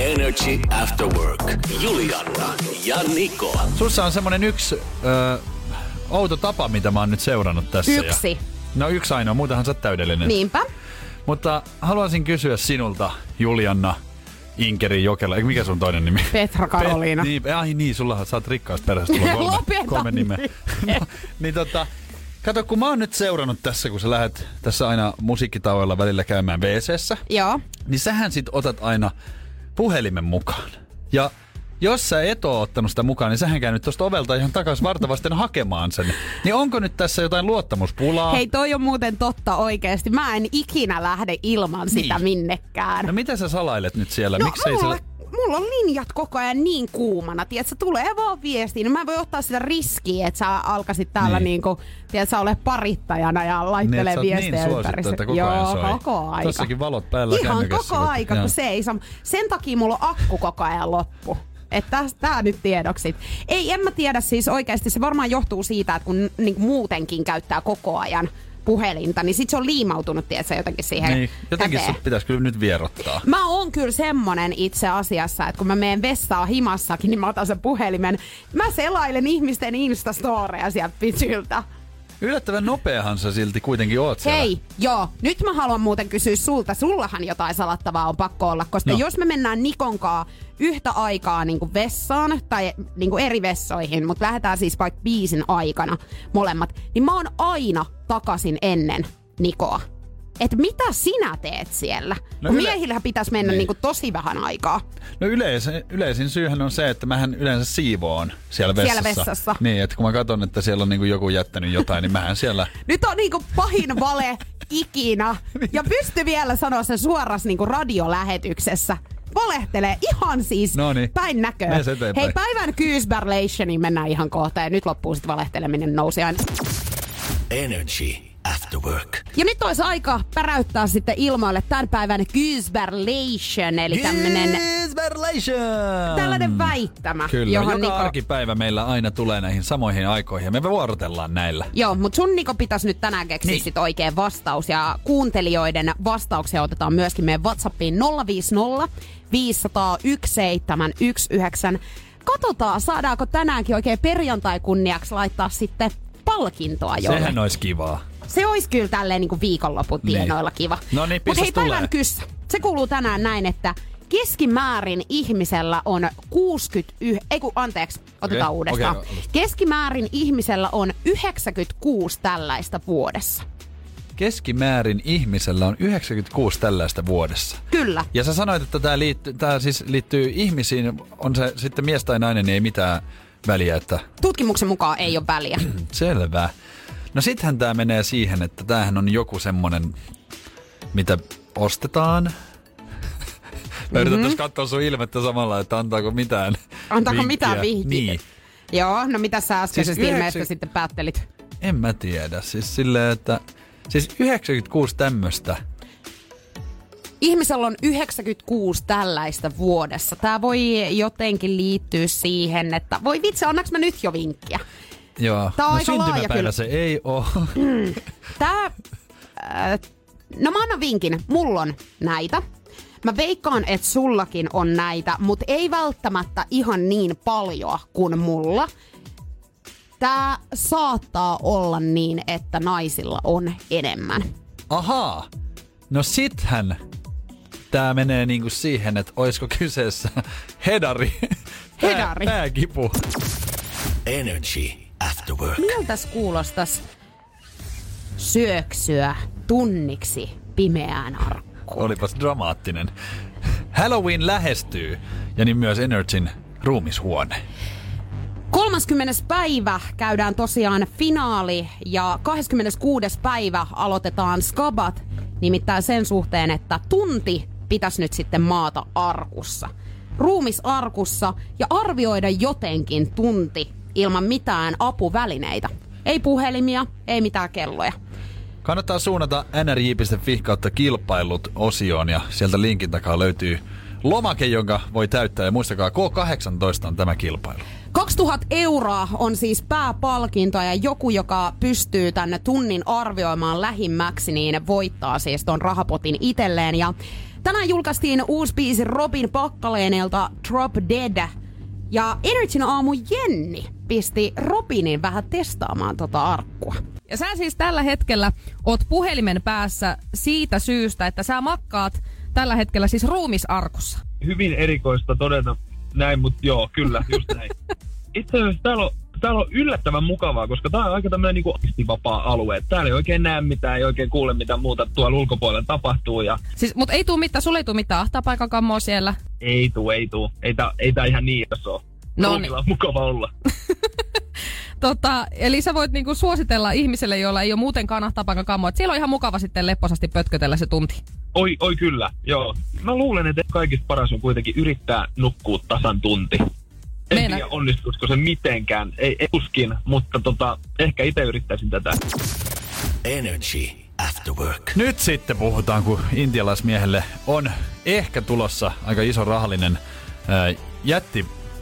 Energy After Work. Juliana ja Niko. Sussa on semmonen yksi ö, outo tapa, mitä mä oon nyt seurannut tässä. Yksi. Ja, no yksi ainoa, muutenhan sä oot täydellinen. Niinpä. Mutta haluaisin kysyä sinulta, Julianna Inkeri Jokela. Eikö mikä sun toinen nimi? Petra Karoliina. Pet, niin, ai niin, sulla sä oot rikkaasta perästä, sulla kolme, Lopeta kolme nimeä. No, niin tota, kato, kun mä oon nyt seurannut tässä, kun sä lähdet tässä aina musiikkitauoilla välillä käymään wc Joo. niin sähän sit otat aina puhelimen mukaan. Ja jos sä et oo ottanut sitä mukaan, niin sähän käynyt tuosta ovelta ihan takaisin vartavasten hakemaan sen. Niin onko nyt tässä jotain luottamuspulaa? Hei, toi on muuten totta oikeesti. Mä en ikinä lähde ilman sitä Niin. minnekään. No mitä sä salailet nyt siellä? No Miksei mulla, sä... mulla on linjat koko ajan niin kuumana, tiedätkö, tulee vaan viestiin. No mä voi ottaa sitä riskiä, että sä alkaisit täällä Niin. niin. niinku, tiedätkö, ole parittajana ja Niin, laittelee oot niin viestejä suosittu, ympäri. että koko Joo, ajan soi. koko aika. Tossakin valot päällä Ihan koko aika, joo. kun se ei saa. Sen takia mulla on akku koko ajan loppu. Että tää nyt tiedoksit. Ei, en mä tiedä siis oikeasti. Se varmaan johtuu siitä, että kun niin muutenkin käyttää koko ajan puhelinta, niin sit se on liimautunut, tiedätkö, jotenkin siihen Niin, jotenkin käteen. sut pitäisi kyllä nyt vierottaa. Mä oon kyllä semmonen itse asiassa, että kun mä menen vessaan himassakin, niin mä otan sen puhelimen. Mä selailen ihmisten instastoreja sieltä pityltä. Yllättävän nopeahan sä silti kuitenkin oot siellä. Hei, joo, nyt mä haluan muuten kysyä sulta. Sullahan jotain salattavaa on pakko olla, koska No. jos me mennään Nikonkaa yhtä aikaa niin kuin vessaan tai niin kuin eri vessoihin, mutta lähdetään siis vaikka biisin aikana molemmat, niin mä oon aina takaisin ennen Nikoa. Et mitä sinä teet siellä? No kun yle- miehillähän pitäisi mennä Niin. niin. Niin tosi vähän aikaa. No yleisin, yleisin syyhän on se, että mähän yleensä siivoon siellä vessassa. Siellä vessassa. Niin, että kun mä katson, että siellä on niinku joku jättänyt jotain, niin mähän siellä... Nyt on niinku pahin vale ikinä. Ja pysty vielä sanoa sen suorassa niinku radiolähetyksessä. Valehtelee ihan siis Noniin. päin näköä. Hei, päivän kyysberlationiin mennään ihan kohta ja nyt loppuu sitten valehteleminen nousi aina. Energy After Work. Ja nyt olisi aika päräyttää sitten ilmoille tämän päivän kyysberlation, eli tämmönen Inspiration! tällainen väittämä. Kyllä, johon joka Niko... arkipäivä meillä aina tulee näihin samoihin aikoihin ja me vuorotellaan näillä. Joo, mutta sun Niko pitäisi nyt tänään keksiä Niin. sit oikein vastaus. Ja kuuntelijoiden vastauksia otetaan myöskin meidän Whatsappiin 050 500 1719. Katsotaan, saadaanko tänäänkin oikein perjantai kunniaksi laittaa sitten palkintoa jolle. Sehän olisi kivaa. Se olisi kyllä tälleen niin viikonlopun Niin. tienoilla kiva. No niin, Mut hei, päivän kyssä. Se kuuluu tänään näin, että keskimäärin ihmisellä on 69, ei kun anteeksi, otetaan Okei, uudestaan. okei, alusta. Keskimäärin ihmisellä on 96 tällaista vuodessa. Keskimäärin ihmisellä on 96 tällaista vuodessa. Kyllä. Ja sä sanoit, että tämä liittyy, tää siis liittyy ihmisiin, on se sitten mies tai nainen, niin ei mitään väliä, että Tutkimuksen mukaan ei ole väliä. selvää. No sittenhän tämä menee siihen, että tämähän on joku semmonen, mitä ostetaan. Mä yritän tässä katsoa sun ilmettä samalla, että antaako mitään Antaako vinkkiä. mitään vihjeitä? Niin. Joo, no mitä sä äskeisestä Siis siis ilmeestä yhdeksän- sitten päättelit? En mä tiedä. Siis silleen, että... Siis 96 tämmöstä. Ihmisellä on 96 tällaista vuodessa. Tämä voi jotenkin liittyä siihen, että voi vitsi, annaks mä nyt jo vinkkiä? Joo. Tää on no aika laaja kyllä. se ei oo. Tää, äh, no mä annan vinkin, mulla on näitä. Mä veikkaan, että sullakin on näitä, mutta ei välttämättä ihan niin paljon kuin mulla. Tää saattaa olla niin, että naisilla on enemmän. Ahaa. No sithän tää menee niinku siihen, että oisko kyseessä hedari. Pää- Hedari. Pääkipu. Energy After Work. Miltäs kuulostas syöksyä tunniksi pimeään arkkuun? Olipas dramaattinen. Halloween lähestyy ja niin myös Energyn ruumishuone. 30. päivä käydään tosiaan finaali ja 26. päivä aloitetaan skabat. Nimittäin sen suhteen, että tunti pitäisi nyt sitten maata arkussa. Ruumisarkussa ja arvioida jotenkin tunti ilman mitään apuvälineitä. Ei puhelimia, ei mitään kelloja. Kannattaa suunnata nrj.fi kautta kilpailut osioon ja sieltä linkin takaa löytyy lomake, jonka voi täyttää. Ja muistakaa, K18 on tämä kilpailu. 2000 euroa on siis pääpalkinto ja joku, joka pystyy tänne tunnin arvioimaan lähimmäksi, niin voittaa siis ton rahapotin itselleen. Ja tänään julkaistiin uusi biisi Robin Pakkaleenelta Drop Dead. Ja Energyn aamu Jenni pisti Robinin vähän testaamaan tota arkkua. Ja sä siis tällä hetkellä oot puhelimen päässä siitä syystä, että sä makkaat tällä hetkellä siis ruumisarkussa. Hyvin erikoista todeta näin, mutta joo, kyllä, just näin. Itse asiassa täällä on, täällä on yllättävän mukavaa, koska tää on aika tämmöinen niinku vapaa alue. Täällä ei oikein näe mitään, ei oikein kuule mitä muuta tuolla ulkopuolella tapahtuu ja Siis, mut ei tuu mitään, sulle ei tuu mitään ahtapaikakammoa siellä. ei tuu, ei tuu. Ei tää, ei tää ihan niin iso ole. No Ruumilla on mukava olla. Tota, eli sä voit niinku suositella ihmiselle, jolla ei ole muutenkaan ahtapaikakammoa, että siellä on ihan mukava sitten lepposasti pötkötellä se tunti. Oi, oi kyllä, joo. Mä luulen, että kaikista paras on kuitenkin yrittää nukkua tasan tunti. En Meina- tiedä, onnistuisiko se mitenkään. Ei, ei tuskin, mutta tota, ehkä itse yrittäisin tätä. Energy After Work. Nyt sitten puhutaan, kun intialaismiehelle on ehkä tulossa aika iso rahallinen ää,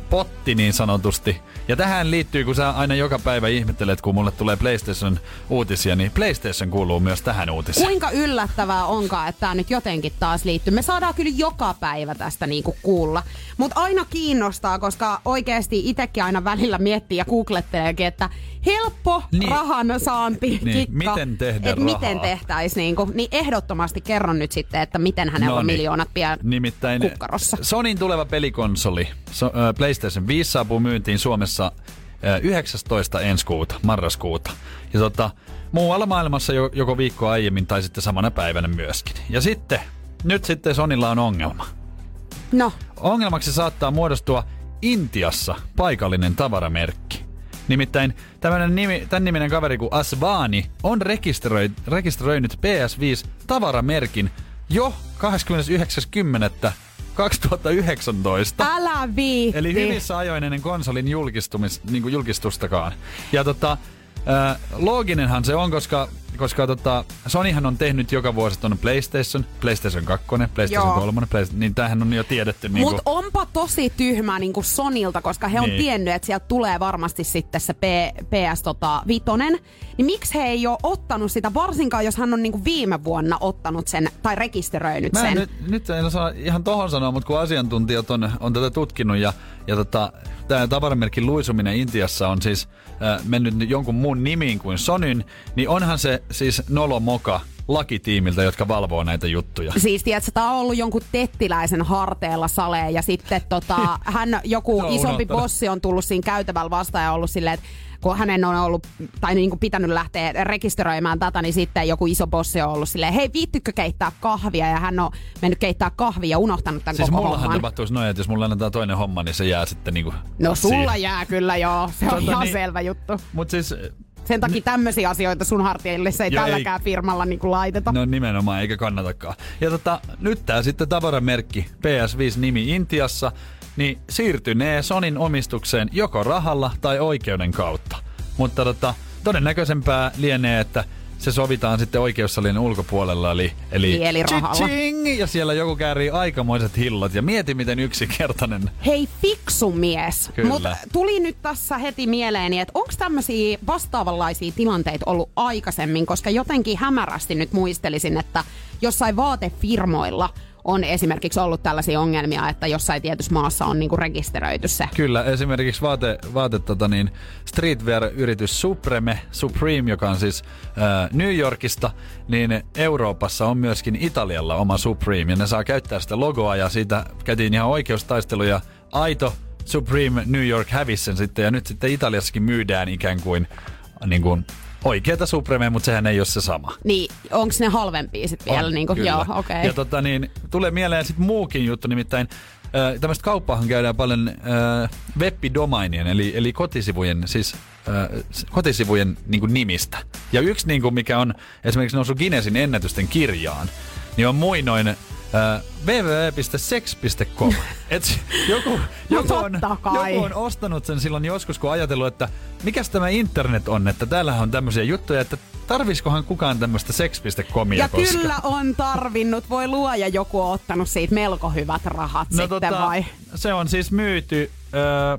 jättipotti niin sanotusti. Ja tähän liittyy, kun sä aina joka päivä ihmettelet, kun mulle tulee PlayStation uutisia, niin PlayStation kuuluu myös tähän uutiseen. Kuinka yllättävää onkaan, että tämä nyt jotenkin taas liittyy. Me saadaan kyllä joka päivä tästä niinku kuulla. Mutta aina kiinnostaa, koska oikeasti itsekin aina välillä miettii ja googletteleekin, että helppo Niin. niin. rahan saanti Niin, kikka. miten tehdä et miten tehtäisiin. Niinku, niin ehdottomasti kerron nyt sitten, että miten hänellä on Noniin. miljoonat pian Nimittäin kukkarossa. Sonin tuleva pelikonsoli so, äh, PlayStation 5 saapuu myyntiin Suomessa äh, 19. ensi kuuta, marraskuuta. Ja tota, muualla maailmassa jo, joko viikkoa aiemmin tai sitten samana päivänä myöskin. Ja sitten, nyt sitten Sonilla on ongelma. No, Ongelmaksi saattaa muodostua Intiassa paikallinen tavaramerkki. Nimittäin tämmönen nimi, tämän niminen kaveri kuin Asvani on rekisteröi, rekisteröinyt PS5 tavaramerkin jo 29.10.2019. älä viitti. Eli hyvissä ajoin ennen konsolin julkistumis, niin julkistustakaan. Ja tota, ää, looginenhan se on, koska, koska tota, Sonyhan on tehnyt joka vuosi tuonne PlayStation, PlayStation 2, PlayStation Joo. 3, PlayStation, niin tämähän on jo tiedetty. Niin Mutta onpa tosi tyhmää niin Sonilta, koska he on Niin. tiennyt, että sieltä tulee varmasti sitten se P, PS tota. Niin miksi he ei ole ottanut sitä, varsinkaan jos hän on niin viime vuonna ottanut sen tai rekisteröinyt Mä en sen. nyt, nyt en osaa ihan tohon sanoa, mutta kun asiantuntijat on, on tätä tutkinut ja, ja tota, tämä tavaramerkin luisuminen Intiassa on siis äh, mennyt nyt jonkun muun nimiin kuin Sonyn, niin onhan se siis Nolo Moka lakitiimiltä, jotka valvoo näitä juttuja. Siis tiedätkö, tämä on ollut jonkun tettiläisen harteella salee ja sitten tota, hän, joku isompi bossi on tullut siinä käytävällä vastaan ja ollut silleen, että kun hänen on ollut, tai niin kuin pitänyt lähteä rekisteröimään tätä, niin sitten joku iso bossi on ollut silleen, hei viittykö keittää kahvia? Ja hän on mennyt keittää kahvia ja unohtanut tämän Siis koko mullahan homman. tapahtuisi noin, että jos mulla annetaan toinen homma, niin se jää sitten niinku... No sulla jää kyllä joo, se on Tota ihan niin- selvä juttu. Mut siis, Sen takia tämmöisiä asioita sun hartioille se ei ei- tälläkään firmalla niin kuin laiteta. no nimenomaan, eikä kannatakaan. Ja tota, nyt tää sitten tavaramerkki PS5-nimi Intiassa, niin siirtynee Sonin omistukseen joko rahalla tai oikeuden kautta. Mutta tota, todennäköisempää lienee, että se sovitaan sitten oikeussalin ulkopuolella, eli, eli, Niin, eli ja siellä joku käärii aikamoiset hillot, ja mieti miten yksinkertainen. Hei, fiksu mies. Mutta tuli nyt tässä heti mieleeni, että onko tämmöisiä vastaavanlaisia tilanteita ollut aikaisemmin, koska jotenkin hämärästi nyt muistelisin, että jossain vaatefirmoilla on esimerkiksi ollut tällaisia ongelmia, että jossain tietyssä maassa on niinku rekisteröity se. Kyllä, esimerkiksi vaate, vaate tota niin, streetwear-yritys Supreme, Supreme, joka on siis äh, New Yorkista, niin Euroopassa on myöskin Italialla oma Supreme, ja ne saa käyttää sitä logoa, ja siitä käytiin ihan oikeustaisteluja. Aito Supreme New York hävisi sen sitten, ja nyt sitten Italiassakin myydään ikään kuin, niin kuin oikeata Supreme, mutta sehän ei ole se sama. Niin, onko ne halvempia sitten vielä? On, Niinku, kyllä. joo, okei. Ja tota niin, tulee mieleen sitten muukin juttu, nimittäin äh, tämmöistä kauppaahan käydään paljon äh, webbidomainien, eli, eli kotisivujen, siis äh, kotisivujen niin kuin nimistä. Ja yksi, niin kuin, mikä on esimerkiksi noussut Guinnessin ennätysten kirjaan, niin on muinoin äh, www.sex.com. Et joku, joku, on, kai. joku on ostanut sen silloin joskus, kun ajatellut, että mikäs tämä internet on, että täällähän on tämmöisiä juttuja, että tarviskohan kukaan tämmöistä sex.comia Ja koskaan. kyllä on tarvinnut. Voi luoja, joku on ottanut siitä melko hyvät rahat No sitten vai? se on siis myyty ö,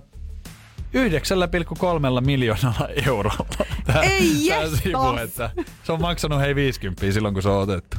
9,3 miljoonalla eurolla. Tää, Ei tää sivu, että se on maksanut hei 50 silloin, kun se on otettu.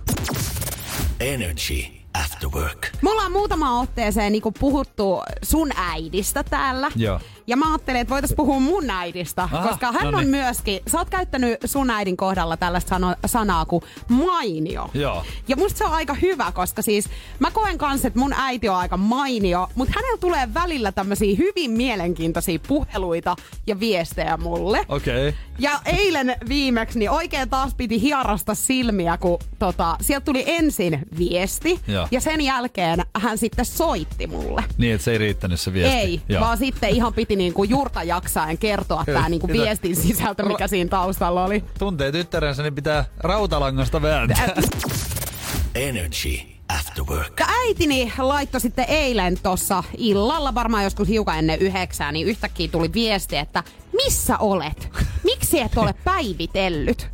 Energy After Work. Me ollaan muutama otteeseen niin puhuttu sun äidistä täällä. Joo. Ja mä ajattelin, että voitais puhua mun äidistä, Aha, koska hän no on myöskin, sä oot käyttänyt sun äidin kohdalla tällaista sano, sanaa kuin mainio. Joo. Ja musta se on aika hyvä, koska siis mä koen kanssa, että mun äiti on aika mainio, mutta hänellä tulee välillä tämmöisiä hyvin mielenkiintoisia puheluita ja viestejä mulle. Okei. Okay. Ja eilen viimeksi niin oikein taas piti hierasta silmiä, kun tota, sieltä tuli ensin viesti Joo. ja sen jälkeen hän sitten soitti mulle. Niin, että se ei riittänyt se viesti. Ei, Joo. vaan sitten ihan piti niinku juurta jaksaen kertoa tämä niinku sitä- viestin sisältö, mikä siinä taustalla oli. Tuntee tyttärensä, niin pitää rautalangasta vääntää. Energy After Work. Ja äitini laittoi sitten eilen tuossa illalla, varmaan joskus hiukan ennen yhdeksää, niin yhtäkkiä tuli viesti, että missä olet? Miksi et ole päivitellyt?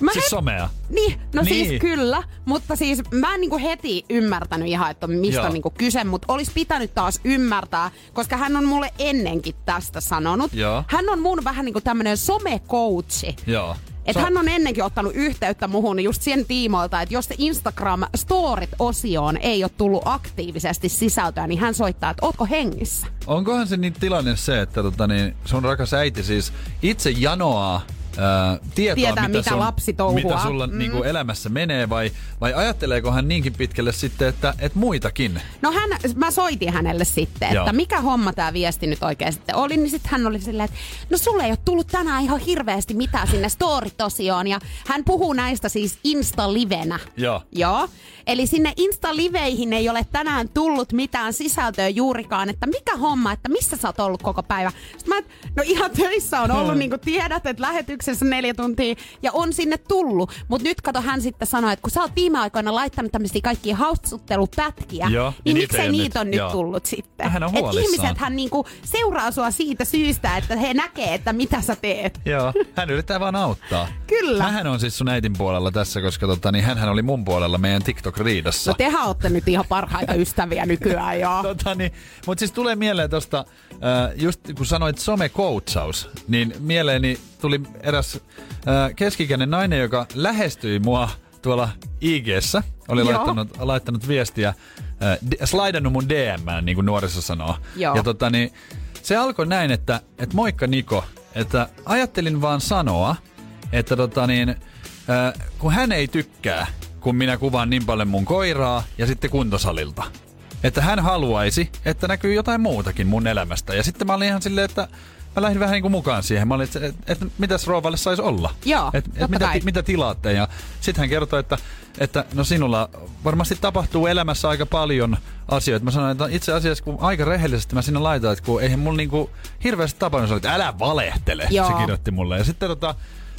Mä Siis somea? Niin, no Niin. siis kyllä, mutta siis mä en niinku heti ymmärtänyt ihan, että mistä Joo. on niinku kyse, mutta olisi pitänyt taas ymmärtää, koska hän on mulle ennenkin tästä sanonut. Joo. Hän on mun vähän niinku tämmönen somecoachi. Joo. Että Se- hän on ennenkin ottanut yhteyttä muhun just sen tiimoilta, että jos se Instagram Storit-osioon ei ole tullut aktiivisesti sisältöä, niin hän soittaa, että ootko hengissä? Onkohan se niin tilanne se, että tota, niin, sun rakas äiti siis itse janoaa ää, tietoa, Tietää, mitä, mitä sun, lapsi touhuaa. mitä sulla mm. niinku, elämässä menee, vai, vai ajatteleeko hän niinkin pitkälle sitten, että, että muitakin? No hän, mä soitin hänelle sitten, Joo. että mikä homma tämä viesti nyt oikein sitten oli, niin sitten hän oli silleen, että no sulle ei ole tullut tänään ihan hirveästi mitään sinne story-tosioon, ja hän puhuu näistä siis Insta-livenä. Joo. Joo. Eli sinne Insta-liveihin ei ole tänään tullut mitään sisältöä juurikaan, että mikä homma, että missä sä oot ollut koko päivä. Sitten mä, et, no ihan töissä on ollut, niin kuin tiedät, että lähetyksessä neljä tuntia ja on sinne tullut. Mutta nyt kato, hän sitten sanoi, että kun sä oot viime aikoina laittanut tämmöisiä kaikkia haustuttelupätkiä, Joo, niin niin niitä miksei niitä nyt- on nyt joo. tullut sitten. Hän on Et huolissaan. ihmiset hän niinku seuraa sua siitä syystä, että he näkee, että mitä sä teet. Joo. Hän yrittää vaan auttaa. Kyllä. Mähän on siis sun äitin puolella tässä, koska tota, niin hänhän oli mun puolella meidän TikTok-riidassa. No tehän olette nyt ihan parhaita ystäviä nykyään, joo. Tota, niin, mutta siis tulee mieleen tosta, just kun sanoit some-coachaus, niin mieleeni tuli eräs äh, keskikäinen nainen, joka lähestyi mua tuolla IG-ssä, oli Joo. laittanut, laittanut viestiä, äh, d- slaidannut mun DM, niin kuin nuoriso sanoo. Joo. Ja tota, niin, se alkoi näin, että, että moikka Niko, että ajattelin vaan sanoa, että tota niin, äh, kun hän ei tykkää, kun minä kuvaan niin paljon mun koiraa ja sitten kuntosalilta. Että hän haluaisi, että näkyy jotain muutakin mun elämästä. Ja sitten mä olin ihan silleen, että mä lähdin vähän niin kuin mukaan siihen. Mä olin, että, että, että mitäs rouvalle saisi olla? Joo, et, et mitä, ti, mitä tilaatte? Ja sitten hän kertoi, että, että no sinulla varmasti tapahtuu elämässä aika paljon asioita. Mä sanoin, että itse asiassa kun aika rehellisesti mä sinne laitan, että kun eihän mulla niinku hirveästi tapahtunut, että älä valehtele, Joo. se kirjoitti mulle. Ja sitten tota,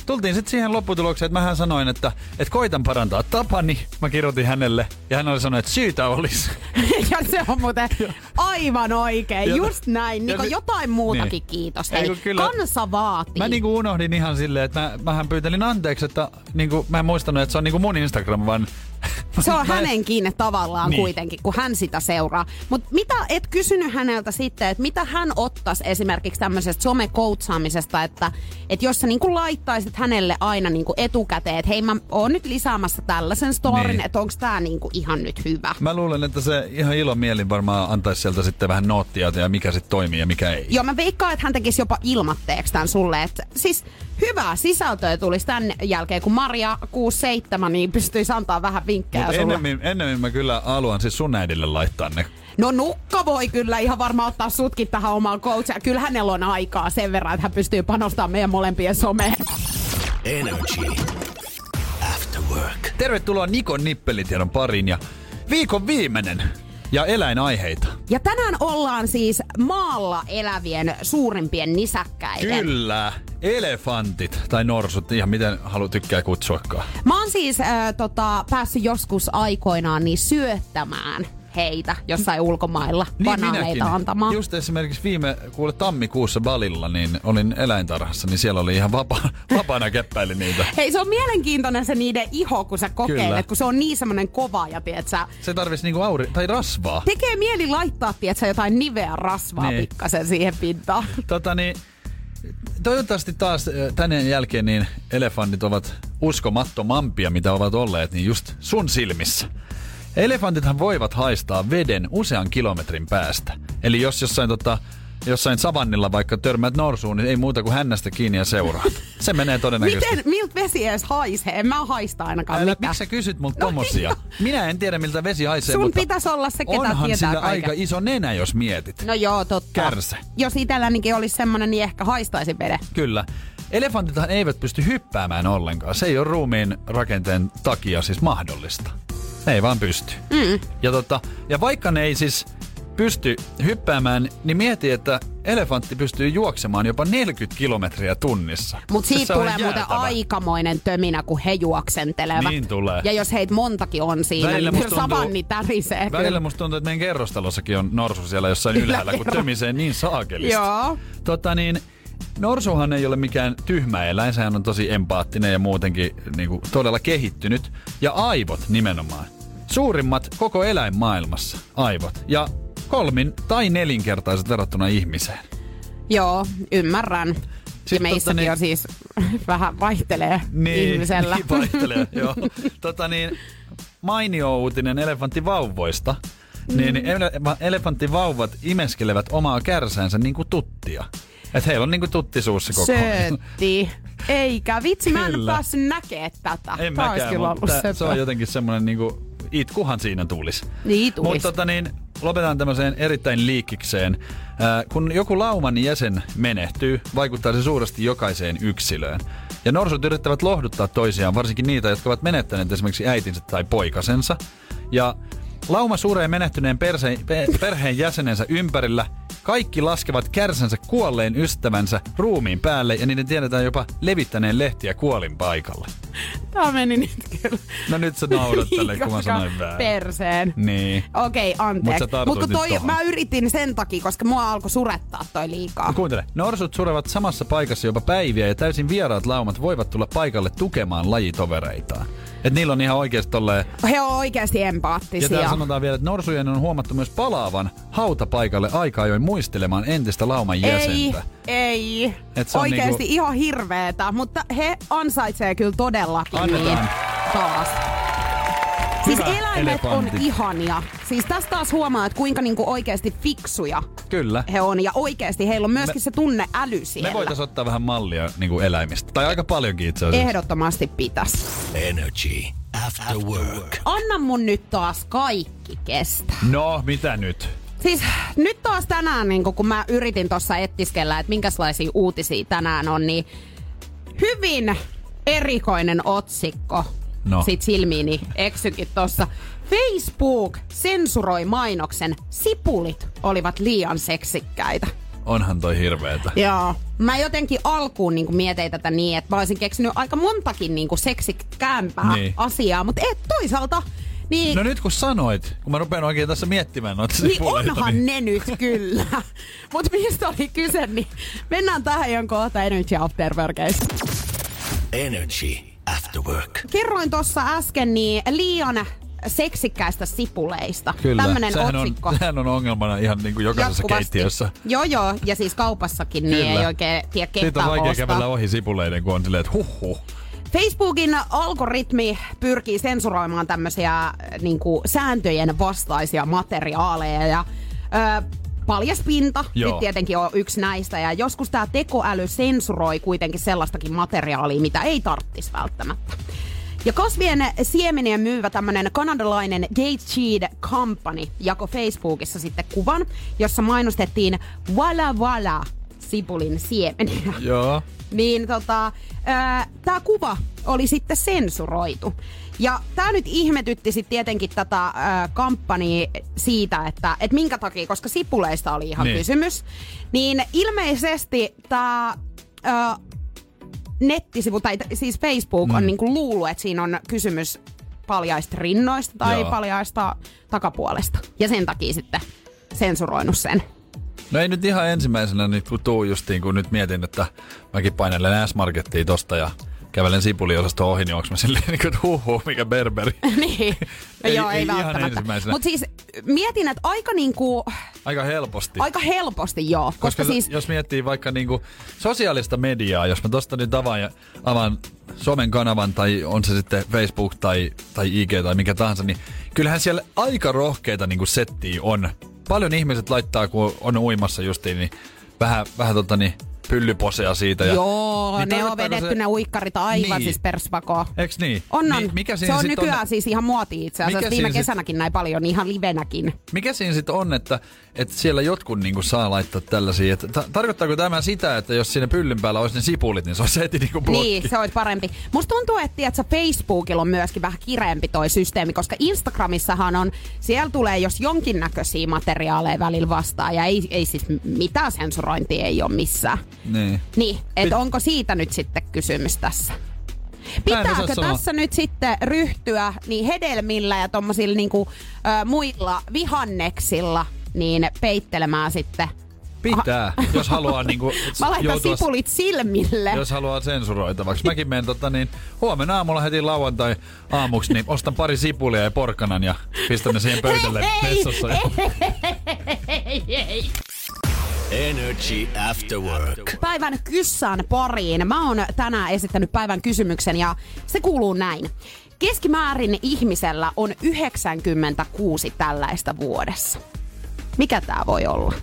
tultiin sitten siihen lopputulokseen, että mähän sanoin, että, että koitan parantaa tapani. Mä kirjoitin hänelle ja hän oli sanonut, että syytä olisi. ja se on muuten aivan oikein. Ja- Just näin. Niin ja mi- jotain muutakin niin. kiitos. Ei, Hei, kun kyllä- kansa vaatii. Mä niinku unohdin ihan silleen, että mä, mähän pyytelin anteeksi, että niinku, mä en muistanut, että se on niinku mun Instagram, vaan... Se on hänenkin tavallaan Niin. kuitenkin, kun hän sitä seuraa. Mutta mitä et kysynyt häneltä sitten, että mitä hän ottaisi esimerkiksi tämmöisestä somekoutsaamisesta, että, että jos sä niinku laittaisit hänelle aina niinku etukäteen, että hei mä oon nyt lisäämässä tällaisen storin, Niin. että onko tää niinku ihan nyt hyvä. Mä luulen, että se ihan ilomielin varmaan antaisi sieltä sitten vähän noottia ja mikä sitten toimii ja mikä ei. Joo, mä veikkaan, että hän tekisi jopa ilmatteeksi tämän sulle. Että siis hyvää sisältöä tulisi tämän jälkeen, kun Maria 67 niin pystyisi antaa vähän vinkkejä Mutta sulle. ennemmin, ennemmin mä kyllä haluan siis sun äidille laittaa ne. No Nukka voi kyllä ihan varmaan ottaa sutkin tähän omaan coachia. Kyllä hänellä on aikaa sen verran, että hän pystyy panostamaan meidän molempien someen. Energy After Work. Tervetuloa Nikon nippelitiedon pariin ja viikon viimeinen. Ja eläinaiheita. Ja tänään ollaan siis maalla elävien suurimpien nisäkkäiden. Kyllä. Elefantit tai norsut, ihan miten halu tykkää kutsuakaan. Mä oon siis äh, tota, päässyt joskus aikoinaan niin syöttämään heitä jossain ulkomailla banaaneita antamaan. Just esimerkiksi viime kuule tammikuussa Balilla, niin olin eläintarhassa, niin siellä oli ihan vapa, vapaana käppäili niitä. Hei, se on mielenkiintoinen se niiden iho, kun sä kokeilet, Kyllä. kun se on niin semmonen kova ja tiedät sä, Se tarvitsisi niinku auri, tai rasvaa. tekee mieli laittaa, tiedät sä, jotain niveä rasvaa Niin. pikkasen siihen pintaan. Tota niin, toivottavasti taas tänne jälkeen niin elefantit ovat uskomattomampia, mitä ovat olleet, niin just sun silmissä. Elefantithan voivat haistaa veden usean kilometrin päästä. Eli jos jossain, tota, jossain savannilla vaikka törmäät norsuun, niin ei muuta kuin hännästä kiinni ja seuraa. Se menee todennäköisesti. Miten, miltä vesi edes haisee? En mä haista ainakaan Älä, mitään. miksi sä kysyt multa No tommosia? joo. Minä en tiedä, miltä vesi haisee, Sun mutta pitäisi olla se, ketä onhan tietää sillä kaiken. aika iso nenä, jos mietit. No joo, totta. Kärsä. Jos itsellänikin olisi semmonen, niin ehkä haistaisi veden. Kyllä. Elefantithan eivät pysty hyppäämään ollenkaan. Se ei ole ruumiin rakenteen takia siis mahdollista. Ne ei vaan pysty. Mm. Ja, tota, ja vaikka ne ei siis pysty hyppäämään, niin mieti, että elefantti pystyy juoksemaan jopa 40 kilometriä tunnissa. Mutta siitä Se tulee muuten aikamoinen töminä, kun he juoksentelevat. Niin tulee. Ja jos heitä montakin on siinä, Välillä niin tuntuu- savanni tärisee. Välillä musta tuntuu, että meidän kerrostalossakin on norsu siellä jossain ylhäällä, kun tömisee niin saakelisti. Joo. Tota niin, norsuhan ei ole mikään tyhmä eläin, sehän on tosi empaattinen ja muutenkin niin kuin, todella kehittynyt. Ja aivot nimenomaan. Suurimmat koko eläinmaailmassa, aivot. Ja kolmin tai nelinkertaiset verrattuna ihmiseen. Joo, ymmärrän. ja Sitten meissäkin tota niin- on siis vähän vaihtelee ihmisellä. Niin vaihtelee, joo. Tota niin, mainio uutinen elefanttivauvoista. Niin ele- elefanttivauvat imeskelevät omaa kärsäänsä niin kuin tuttia. Et heillä on niin kuin tutti suussa koko ajan. Söötti. Eikä, vitsi, mä en Kyllä. päässyt näkemään tätä. En Tää mäkään, kyllä mutta ollut tää- se on jotenkin semmoinen niinku, itkuhan siinä tulisi. Niin tulis. Mutta tota niin, lopetan tämmöiseen erittäin liikkikseen. Äh, kun joku lauman jäsen menehtyy, vaikuttaa se suuresti jokaiseen yksilöön. Ja norsut yrittävät lohduttaa toisiaan, varsinkin niitä, jotka ovat menettäneet esimerkiksi äitinsä tai poikasensa. Ja lauma suree menehtyneen perse, pe, perheen jäsenensä ympärillä. Kaikki laskevat kärsänsä kuolleen ystävänsä ruumiin päälle ja niiden tiedetään jopa levittäneen lehtiä kuolin paikalle. Tää meni nyt kyllä. No nyt sä naurat tälle, kun mä sanoin väärin. Perseen. Niin. Okei, Mut sä anteeksi. Mutta nyt toi, tohon. mä yritin sen takia, koska mua alkoi surettaa toi liikaa. No kuuntele, norsut surevat samassa paikassa jopa päiviä ja täysin vieraat laumat voivat tulla paikalle tukemaan lajitovereitaan. Et niillä on ihan oikeasti tolleen... He on oikeasti Ja empaattisia. täällä sanotaan vielä, että norsujen on huomattu myös palaavan hautapaikalle aika ajoin muistelemaan entistä lauman ei, jäsentä. ei. Et se on Oikeasti niinku- ihan hirveetä, mutta he ansaitsee kyllä todellakin Annetaan. niin taas. Siis Hyvä eläimet on elefantti. ihania. Siis tästä taas huomaa, että kuinka niinku oikeasti fiksuja Kyllä. he on. Ja oikeasti heillä on myöskin Me- se tunneäly siellä. Me voitaisiin ottaa vähän mallia niin kuin eläimistä. Tai aika paljonkin itse asiassa. Ehdottomasti pitäisi. Energy After Work. Anna mun nyt taas kaikki kestä. No, mitä nyt? Siis nyt taas tänään, niin kun mä yritin tuossa ettiskellä, että minkälaisia uutisia tänään on, niin hyvin erikoinen otsikko No. sit silmiini eksykin tuossa. Facebook sensuroi mainoksen. Sipulit olivat liian seksikkäitä. Onhan toi hirveetä. Joo. Mä jotenkin alkuun niin mietin tätä niin, että mä olisin keksinyt aika montakin niin seksikkäämpää Niin. asiaa, mutta et toisaalta niin No nyt kun sanoit, kun mä rupean oikein tässä miettimään noita Niin sipuleita, onhan ne nyt kyllä. Mutta mistä oli kyse, niin mennään tähän jon kohta Energy After. Energy After Work. Kerroin tuossa äsken niin liian seksikkäistä sipuleista. Kyllä, Tämmönen sehän otsikko. on, sehän on ongelmana ihan niin kuin jokaisessa Jatkuvasti. keittiössä. Joo, joo. Ja siis kaupassakin niin Kyllä. ei oikein tiedä Siitä on vaikea ostaa. kävellä ohi sipuleiden, kun on silleen, että huh huh. Facebookin algoritmi pyrkii sensuroimaan tämmöisiä niin kuin, sääntöjen vastaisia materiaaleja ja ö, paljas pinta Joo. nyt tietenkin on yksi näistä ja joskus tämä tekoäly sensuroi kuitenkin sellaistakin materiaalia, mitä ei tarttis välttämättä. Ja kasvien siemeniä myyvä tämmönen kanadalainen Cheat Company jako Facebookissa sitten kuvan, jossa mainostettiin Walla Walla sipulin siemeniä. Joo. Niin tota, tämä kuva oli sitten sensuroitu. Ja tämä nyt ihmetytti sitten tietenkin tätä kampanjaa siitä, että et minkä takia, koska sipuleista oli ihan Niin. niin. kysymys. Niin ilmeisesti tämä nettisivu, tai t- siis Facebook mm. on niinku luullut, että siinä on kysymys paljaista rinnoista tai Joo. paljaista takapuolesta. Ja sen takia sitten sensuroinut sen. No ei nyt ihan ensimmäisenä nyt kun tuu justiin, kun nyt mietin, että mäkin painelen S-Markettiin tosta ja kävelen sipuliosasto ohi, niin onks mä silleen niin kuin, että huhu, mikä berberi. niin. Ei- Joo, ei, ei välttämättä. Mutta siis mietin, että aika niinku, Aika helposti. aika helposti joo. Koska, Koska siis, jos miettii vaikka niinku sosiaalista mediaa, jos mä tosta nyt avaan, ja avaan somen kanavan tai on se sitten Facebook tai, tai IG tai mikä tahansa, niin kyllähän siellä aika rohkeita niinku settiä on. Paljon ihmiset laittaa, kun on uimassa justiin, niin vähän, vähän tota niin, pyllyposea siitä. Ja, joo, niin ne on vedetty se- ne uikkarit aivan Niin. siis perspakoon. Eiks niin? On, on. Mi- mikä se on nykyään siis ihan muoti itse asiassa. Mikä Viime siinä sit- kesänäkin näin paljon, niin ihan livenäkin. Mikä siinä sitten on, että, että siellä jotkut niinku saa laittaa tällaisia? Että, ta- tarkoittaako tämä sitä, että jos siinä pyllyn päällä olisi ne sipulit, niin se olisi heti niinku blokki? Niin, se olisi parempi. Musta tuntuu, että tiedätkö, Facebookilla on myöskin vähän kireempi toi systeemi, koska Instagramissahan on, siellä tulee jos jonkinnäköisiä materiaaleja välillä vastaan, ja ei, ei siis mitään sensurointia ei ole missään. Niin. Niin, että Pit- onko siitä nyt sitten kysymys tässä? Pitääkö tässä nyt sitten ryhtyä niin hedelmillä ja tommosilla niinku, ö, muilla vihanneksilla niin peittelemään sitten? Pitää, jos haluaa niinku Mä laitan joutua, sipulit silmille. jos haluaa sensuroitavaksi. Mäkin menen tota niin, huomenna aamulla heti lauantai aamuksi, niin ostan pari sipulia ja porkkanan ja pistän ne siihen pöydälle Hei, vessassa. Ja... Ei, ei. Energy After Work. Päivän kyssään pariin. Mä oon tänään esittänyt päivän kysymyksen ja se kuuluu näin. Keskimäärin ihmisellä on 96 tällaista vuodessa. Mikä tää voi olla?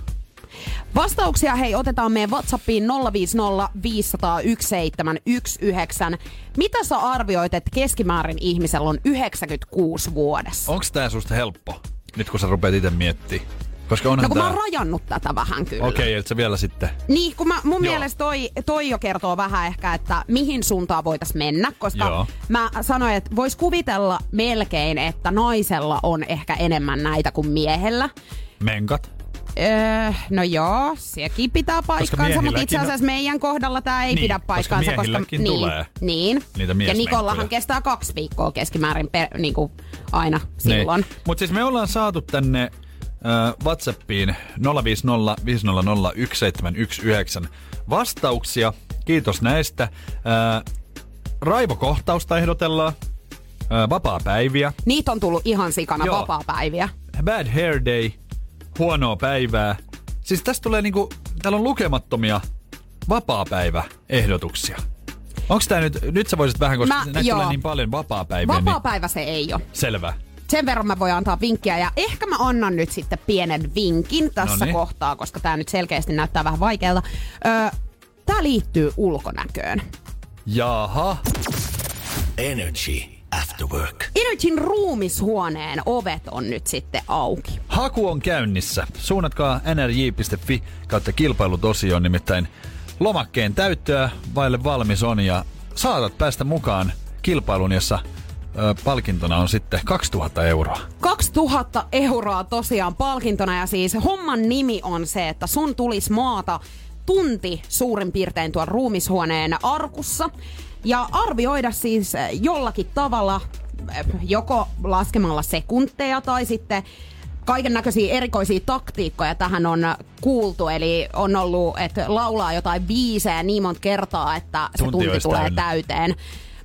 Vastauksia hei otetaan meidän Whatsappiin 050 500 1719. Mitä sä arvioit, että keskimäärin ihmisellä on 96 vuodessa? Onks tää susta helppo, nyt kun sä rupeat itse miettimään? Koska onhan No kun mä tää... oon rajannut tätä vähän kyllä. Okei, okay, et sä vielä sitten... Niin, kun mä, mun Joo. mielestä toi, toi jo kertoo vähän ehkä, että mihin suuntaan voitaisiin mennä, koska Joo. mä sanoin, että vois kuvitella melkein, että naisella on ehkä enemmän näitä kuin miehellä. Menkat. Öö, no joo, sekin pitää paikkansa, mutta itse miehilläkin- asiassa meidän kohdalla tämä ei Niin, pidä koska paikkansa, koska, miehilläkin niin, tulee niin. niitä ja. Nikollahan kestää kaksi viikkoa keskimäärin per, niin kuin aina silloin. Niin. Mutta siis me ollaan saatu tänne WhatsAppiin 050 500 1719 vastauksia. Kiitos näistä. Äh, raivokohtausta ehdotellaan. Äh, vapaa-päiviä. Niitä on tullut ihan sikana Joo. vapaa-päiviä. Bad hair day. Huonoa päivää. Siis tästä tulee niinku, täällä on lukemattomia vapaa-päivä-ehdotuksia. Onks tää nyt, nyt sä voisit vähän, koska Mä- näitä joo. tulee niin paljon vapaa-päiviä, niin Vapaa-päivä se ei ole. selvä. Sen verran mä voin antaa vinkkiä ja ehkä mä annan nyt sitten pienen vinkin tässä Noniin. kohtaa, koska tämä nyt selkeästi näyttää vähän vaikealta. Öö, Tämä liittyy ulkonäköön. Jaha. Energy After Work. Energyn ruumishuoneen ovet on nyt sitten auki. Haku on käynnissä. Suunnatkaa nrj.fi kautta kilpailut osioon, nimittäin lomakkeen täyttöä vaille valmis on ja saatat päästä mukaan kilpailun, jossa palkintona on sitten 2000 euroa. 2000 euroa tosiaan palkintona ja siis homman nimi on se, että sun tulisi maata tunti suurin piirtein tuon ruumishuoneen arkussa ja arvioida siis jollakin tavalla joko laskemalla sekunteja tai sitten kaiken näköisiä erikoisia taktiikkoja tähän on kuultu. Eli on ollut, että laulaa jotain biisejä niin monta kertaa, että se Tunti tunti tulee täynnä. täyteen.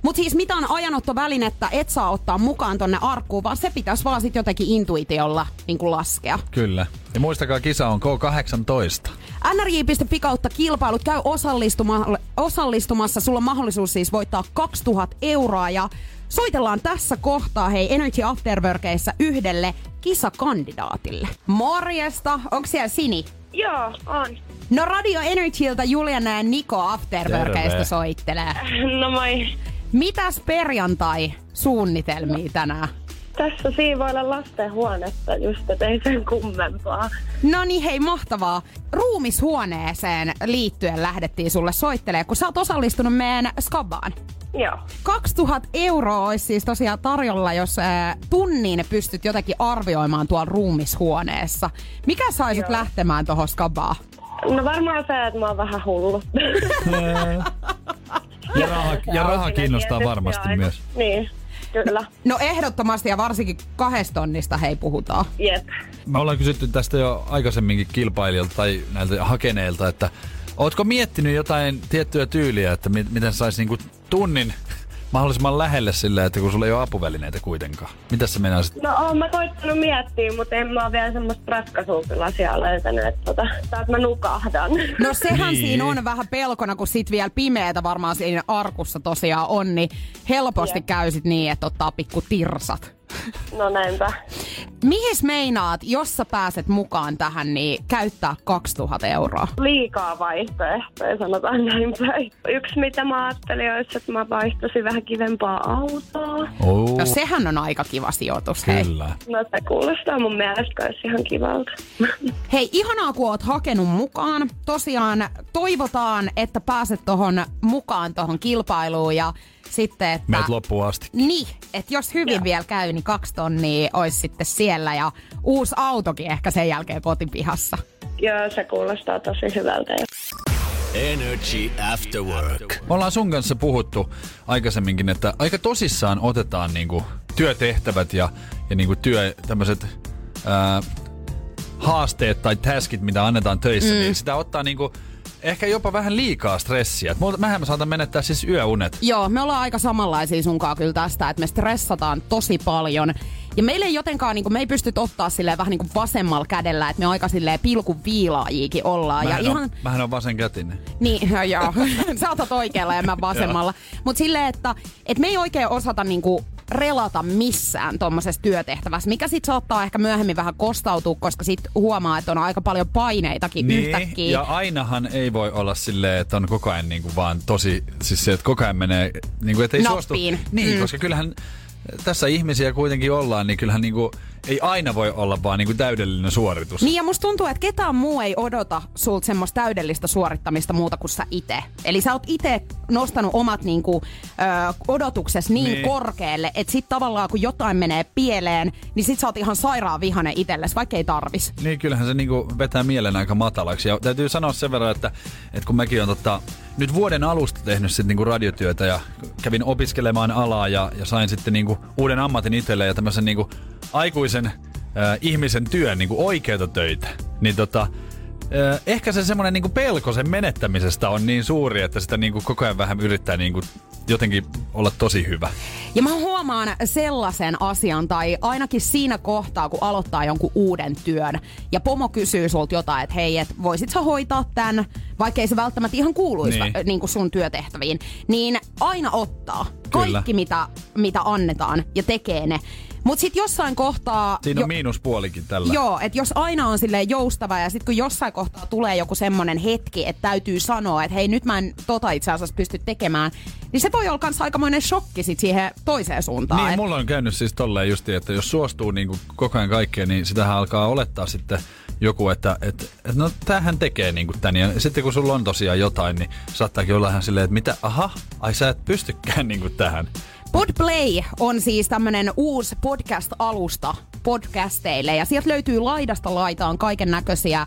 Mutta siis mitään ajanottovälinettä et saa ottaa mukaan tonne arkkuun, vaan se pitäisi vaan sit jotenkin intuitiolla niin laskea. Kyllä. Ja muistakaa, kisa on K18. nrj.fi kautta kilpailut käy osallistuma- osallistumassa. Sulla on mahdollisuus siis voittaa 2000 euroa ja soitellaan tässä kohtaa hei Energy Afterworkeissa yhdelle kisakandidaatille. Morjesta, onko siellä Sini? Joo, on. No Radio Energyltä Juliana ja Niko Afterworkeista soittelee. No moi. Mitäs perjantai suunnitelmia tänään? Tässä siivoilla lastenhuonetta just, et ei sen kummempaa. No niin, hei, mahtavaa. Ruumishuoneeseen liittyen lähdettiin sulle soittelemaan, kun sä oot osallistunut meidän skabaan. Joo. 2000 euroa olisi siis tosiaan tarjolla, jos ää, tunnin pystyt jotenkin arvioimaan tuolla ruumishuoneessa. Mikä saisit Joo. lähtemään tuohon skabaan? No varmaan se, että mä oon vähän hullu. Ja raha, ja raha kiinnostaa tietysti varmasti aina. myös. Niin, kyllä. No ehdottomasti ja varsinkin kahdesta tonnista hei puhutaan. Jep. Me ollaan kysytty tästä jo aikaisemminkin kilpailijoilta tai näiltä hakeneilta, että ootko miettinyt jotain tiettyä tyyliä, että mi- miten saisi niinku tunnin mahdollisimman lähelle silleen, että kun sulla ei ole apuvälineitä kuitenkaan. Mitä sä meinasit? No oon mä koittanut miettiä, mutta en mä oo vielä semmoista ratkaisua kyllä asiaa löytänyt, että, tota, että mä nukahdan. No sehän Niin. siinä on vähän pelkona, kun sit vielä pimeätä varmaan siinä arkussa tosiaan on, niin helposti Jep. käy sit niin, että ottaa pikku tirsat. No näinpä. Mihin meinaat, jos sä pääset mukaan tähän, niin käyttää 2000 euroa? Liikaa vaihtoehtoja, sanotaan näin päin. Yksi mitä mä ajattelin olisi, että mä vaihtoisin vähän kivempaa autoa. Oh, No sehän on aika kiva sijoitus, hei. kyllä. No se kuulostaa mun mielestä olisi ihan kivalta. Hei, ihanaa kun oot hakenut mukaan. Tosiaan toivotaan, että pääset tohon mukaan tohon kilpailuun ja sitten, että... Meet loppuun asti. Niin, että jos hyvin Joo. vielä käy, niin kaksi tonnia olisi sitten siellä ja uusi autokin ehkä sen jälkeen kotipihassa. Joo, se kuulostaa tosi hyvältä. Energy After Work. Me ollaan sun kanssa puhuttu aikaisemminkin, että aika tosissaan otetaan niinku työtehtävät ja, ja niinku työ, tämmöiset ää, haasteet tai taskit, mitä annetaan töissä, mm. niin sitä ottaa niinku ehkä jopa vähän liikaa stressiä. Mulla- Mähän mä saatan menettää siis yöunet. Joo, me ollaan aika samanlaisia sunkaan kyllä tästä, että me stressataan tosi paljon. Ja meillä ei jotenkaan, niin kuin, me ei pysty ottaa silleen vähän niin kuin vasemmalla kädellä, että me aika silleen pilkun viilaajiikin ollaan. Mähän, ja on, ihan, mähän on vasenkätinen. Niin, joo. Sä otat oikealla ja mä vasemmalla. Mutta silleen, että et me ei oikein osata niinku relata missään tuommoisessa työtehtävässä, mikä sit saattaa ehkä myöhemmin vähän kostautua, koska sit huomaa, että on aika paljon paineitakin yhtäkkiä. Niin, ja ainahan ei voi olla silleen, että on koko ajan niinku vaan tosi, siis se, että koko ajan menee, niinku, että ei suostu. Nappiin. Niin, Mm. koska kyllähän tässä ihmisiä kuitenkin ollaan, niin kyllähän niinku, ei aina voi olla vaan niinku täydellinen suoritus. Niin ja musta tuntuu, että ketään muu ei odota sulta semmoista täydellistä suorittamista muuta kuin sä itse. Eli sä oot itse nostanut omat niinku, ö, odotuksesi niin, Niin. korkealle, että sit tavallaan kun jotain menee pieleen, niin sit sä oot ihan sairaan vihanen itsellesi, vaikka ei tarvis. Niin kyllähän se niinku vetää mielen aika matalaksi. Ja täytyy sanoa sen verran, että, että kun mäkin on tota, nyt vuoden alusta tehnyt sit niinku radiotyötä ja kävin opiskelemaan alaa ja, ja sain sitten niinku uuden ammatin itselleen ja tämmöisen niinku aikuisen äh, ihmisen työn niinku oikeita töitä. Niin tota, äh, ehkä se semmoinen niinku pelko sen menettämisestä on niin suuri, että sitä niinku koko ajan vähän yrittää niinku jotenkin olla tosi hyvä. Ja mä huomaan sellaisen asian, tai ainakin siinä kohtaa, kun aloittaa jonkun uuden työn, ja pomo kysyy sulta jotain, että hei, et voisit sä hoitaa tämän, vaikkei se välttämättä ihan kuuluisi Niin. niin. Niin sun työtehtäviin, niin aina ottaa Kyllä. kaikki, mitä, mitä annetaan, ja tekee ne. Mutta sitten jossain kohtaa... Siinä on miinuspuolikin tällä. Joo, että jos aina on silleen joustava ja sitten kun jossain kohtaa tulee joku semmoinen hetki, että täytyy sanoa, että hei nyt mä en tota itse asiassa pysty tekemään, niin se voi olla kans aikamoinen shokki sit siihen toiseen suuntaan. Niin, Et- mulla on käynyt siis tolleen justi, että jos suostuu niin kuin koko ajan kaikkeen, niin sitähän alkaa olettaa sitten joku, että et, et no tämähän tekee niin kuin tän. Ja sitten kun sulla on tosiaan jotain, niin saattaakin olla ihan silleen, että mitä, aha, ai sä et pystykään niin kuin tähän. Podplay on siis tämmönen uusi podcast-alusta podcasteille ja sieltä löytyy laidasta laitaan kaiken näköisiä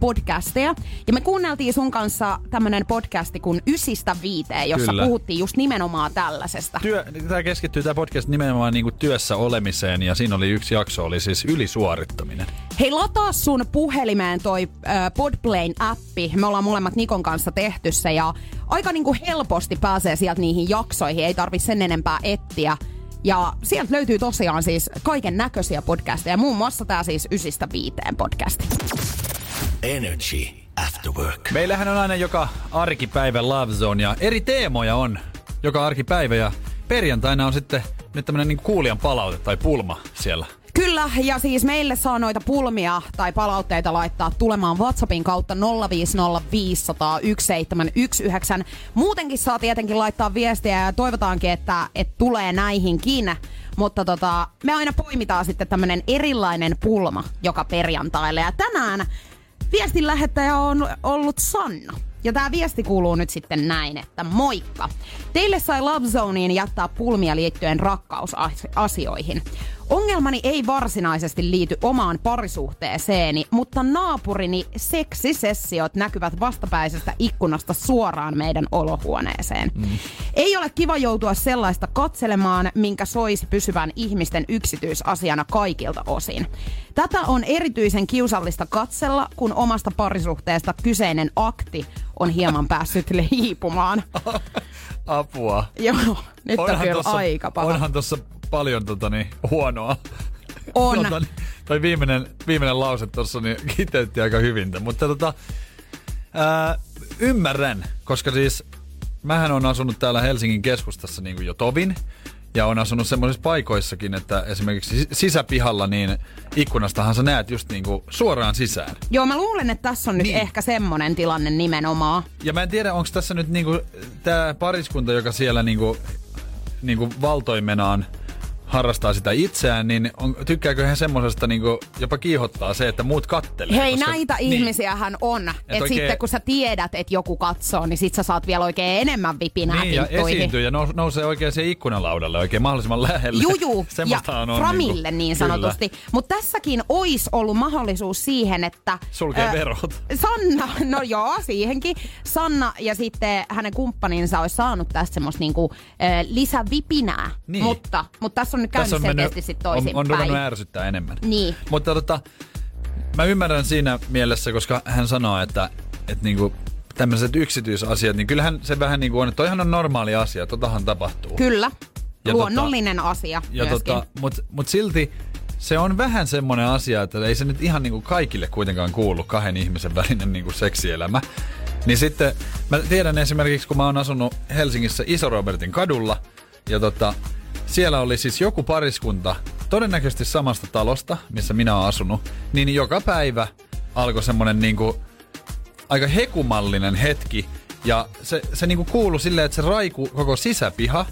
podcasteja. Ja me kuunneltiin sun kanssa tämmönen podcasti kuin Ysistä viiteen, jossa Kyllä. puhuttiin just nimenomaan tällaisesta. Työ, tämä keskittyy tämä podcast nimenomaan niin kuin työssä olemiseen ja siinä oli yksi jakso, oli siis ylisuorittaminen. Hei, lataa sun puhelimeen toi äh, Podplayn appi. Me ollaan molemmat Nikon kanssa tehty se ja aika niinku helposti pääsee sieltä niihin jaksoihin. Ei tarvi sen enempää etsiä. Ja sieltä löytyy tosiaan siis kaiken näköisiä podcasteja. Muun muassa tää siis Ysistä viiteen podcasti. Energy After Work. Meillähän on aina joka arkipäivä Love Zone ja eri teemoja on joka arkipäivä ja perjantaina on sitten nyt tämmönen niin kuulijan palaute tai pulma siellä. Kyllä, ja siis meille saa noita pulmia tai palautteita laittaa tulemaan WhatsAppin kautta 050501719. Muutenkin saa tietenkin laittaa viestiä ja toivotaankin, että, että tulee näihinkin. Mutta tota, me aina poimitaan sitten tämmönen erilainen pulma joka perjantaille. Ja tänään viestin lähettäjä on ollut Sanna. Ja tämä viesti kuuluu nyt sitten näin, että moikka. Teille sai Love Zoneen jättää pulmia liittyen rakkausasioihin. Ongelmani ei varsinaisesti liity omaan parisuhteeseeni, mutta naapurini seksisessiot näkyvät vastapäisestä ikkunasta suoraan meidän olohuoneeseen. Mm. Ei ole kiva joutua sellaista katselemaan, minkä soisi pysyvän ihmisten yksityisasiana kaikilta osin. Tätä on erityisen kiusallista katsella, kun omasta parisuhteesta kyseinen akti on hieman päässyt hiipumaan. Apua. Joo, nyt onhan on kyllä tossa, aika paha. Onhan tuossa paljon tota, niin, huonoa. On. Tota, niin, toi viimeinen, viimeinen lause tuossa niin kiteytti aika hyvin. Mutta tota, ää, ymmärrän, koska siis mähän on asunut täällä Helsingin keskustassa niin kuin jo tovin. Ja on asunut semmoisissa paikoissakin, että esimerkiksi sis- sisäpihalla niin ikkunastahan sä näet just niinku suoraan sisään. Joo, mä luulen, että tässä on nyt Niin. ehkä semmonen tilanne nimenomaan. Ja mä en tiedä, onko tässä nyt niinku tämä pariskunta, joka siellä niinku, niinku valtoimenaan harrastaa sitä itseään, niin on, tykkääkö he semmosesta niinku jopa kiihottaa se, että muut kattelee? Hei, koska- näitä niin. ihmisiähän on. Että oikein- sitten kun sä tiedät, että joku katsoo, niin sit sä saat vielä oikein enemmän vipinää Niin, ja esiintyy ja nous, nousee oikein siihen ikkunalaudalle oikein mahdollisimman lähelle. Juju ja on, on framille niinku- niin kyllä. sanotusti. Mutta tässäkin olisi ollut mahdollisuus siihen, että... Sulkee ö, verot. Sanna, no joo, siihenkin. Sanna ja sitten hänen kumppaninsa olisi saanut tästä semmoista niinku, ö, lisävipinää. Niin. Mutta, mutta tässä on nyt käynyt selkeästi sitten on, toisinpäin. on ruvennut ärsyttää enemmän. Niin. Mutta tota, mä ymmärrän siinä mielessä, koska hän sanoo, että, että niinku, tämmöiset yksityisasiat, niin kyllähän se vähän niin kuin on, että toihan on normaali asia, totahan tapahtuu. Kyllä. Ja Luonnollinen asia ja myöskin. tota, mut, mut silti se on vähän semmoinen asia, että ei se nyt ihan niinku kaikille kuitenkaan kuulu kahden ihmisen välinen niinku seksielämä. Niin sitten mä tiedän esimerkiksi, kun mä oon asunut Helsingissä Iso-Robertin kadulla, ja tota, siellä oli siis joku pariskunta, todennäköisesti samasta talosta, missä minä oon asunut, niin joka päivä alkoi semmonen niinku aika hekumallinen hetki, ja se, se niinku kuului silleen, että se raiku koko sisäpiha,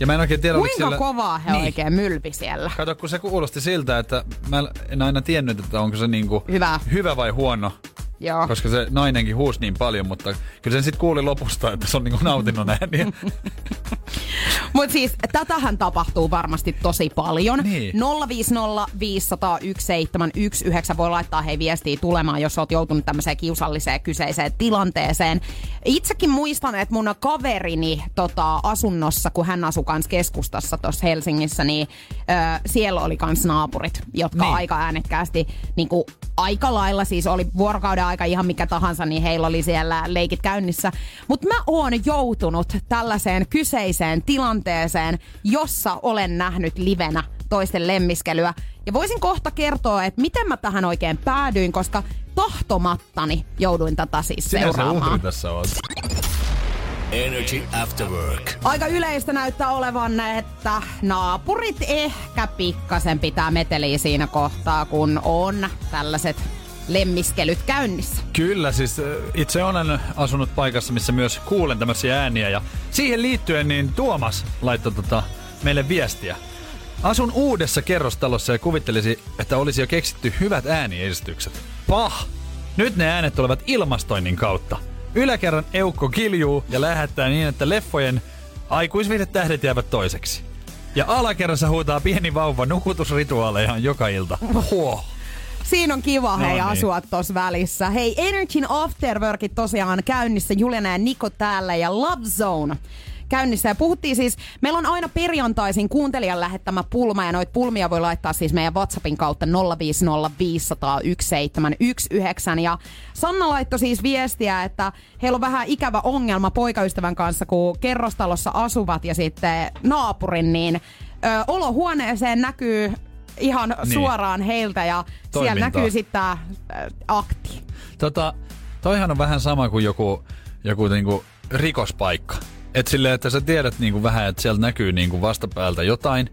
ja mä en oikein tiedä, Kuinka siellä... kovaa he niin. oikein mylpi siellä? Kato, kun se kuulosti siltä, että mä en aina tiennyt, että onko se niinku Hyvä. hyvä vai huono. Joo. Koska se nainenkin huusi niin paljon, mutta kyllä sen sitten kuuli lopusta, että se on niinku nautinnon ääniä. Mutta siis tätähän tapahtuu varmasti tosi paljon. Niin. 050 501 719 voi laittaa hei viestiä tulemaan, jos oot joutunut tämmöiseen kiusalliseen kyseiseen tilanteeseen. Itsekin muistan, että mun kaverini tota, asunnossa, kun hän asui kans keskustassa tuossa Helsingissä, niin ö, siellä oli kans naapurit, jotka Niin. aika äänekkäästi, niin kuin, aika lailla siis oli vuorokauden aika ihan mikä tahansa, niin heillä oli siellä leikit käynnissä. Mutta mä oon joutunut tällaiseen kyseiseen tilanteeseen, jossa olen nähnyt livenä toisten lemmiskelyä. Ja voisin kohta kertoa, että miten mä tähän oikein päädyin, koska tahtomattani jouduin tätä siis Sinä se seuraamaan. tässä on. Energy After Work. Aika yleistä näyttää olevan, että naapurit ehkä pikkasen pitää meteliä siinä kohtaa, kun on tällaiset lemmiskelyt käynnissä. Kyllä, siis äh, itse olen asunut paikassa, missä myös kuulen tämmöisiä ääniä. Ja siihen liittyen niin Tuomas laittoi tota meille viestiä. Asun uudessa kerrostalossa ja kuvittelisi, että olisi jo keksitty hyvät ääniesitykset. Pah! Nyt ne äänet tulevat ilmastoinnin kautta. Yläkerran eukko kiljuu ja lähettää niin, että leffojen aikuisviihdetähdet jäävät toiseksi. Ja alakerrassa huutaa pieni vauva nukutusrituaalejaan joka ilta. Huo. Siinä on kiva hei No niin. asua tuossa välissä. Hei, Energyn Afterworkit tosiaan käynnissä. Juliana ja Niko täällä ja Love Zone käynnissä. Ja puhuttiin siis, meillä on aina perjantaisin kuuntelijan lähettämä pulma ja noita pulmia voi laittaa siis meidän WhatsAppin kautta 050501719. Ja Sanna laittoi siis viestiä, että heillä on vähän ikävä ongelma poikaystävän kanssa, kun kerrostalossa asuvat ja sitten naapurin, niin ö, olohuoneeseen näkyy ihan Niin. niin. suoraan heiltä ja siellä Toimintaa. näkyy sitten tämä akti. Tota, toihan on vähän sama kuin joku, joku niinku rikospaikka. Et silleen, että sä tiedät niinku vähän, että sieltä näkyy niinku vastapäältä jotain,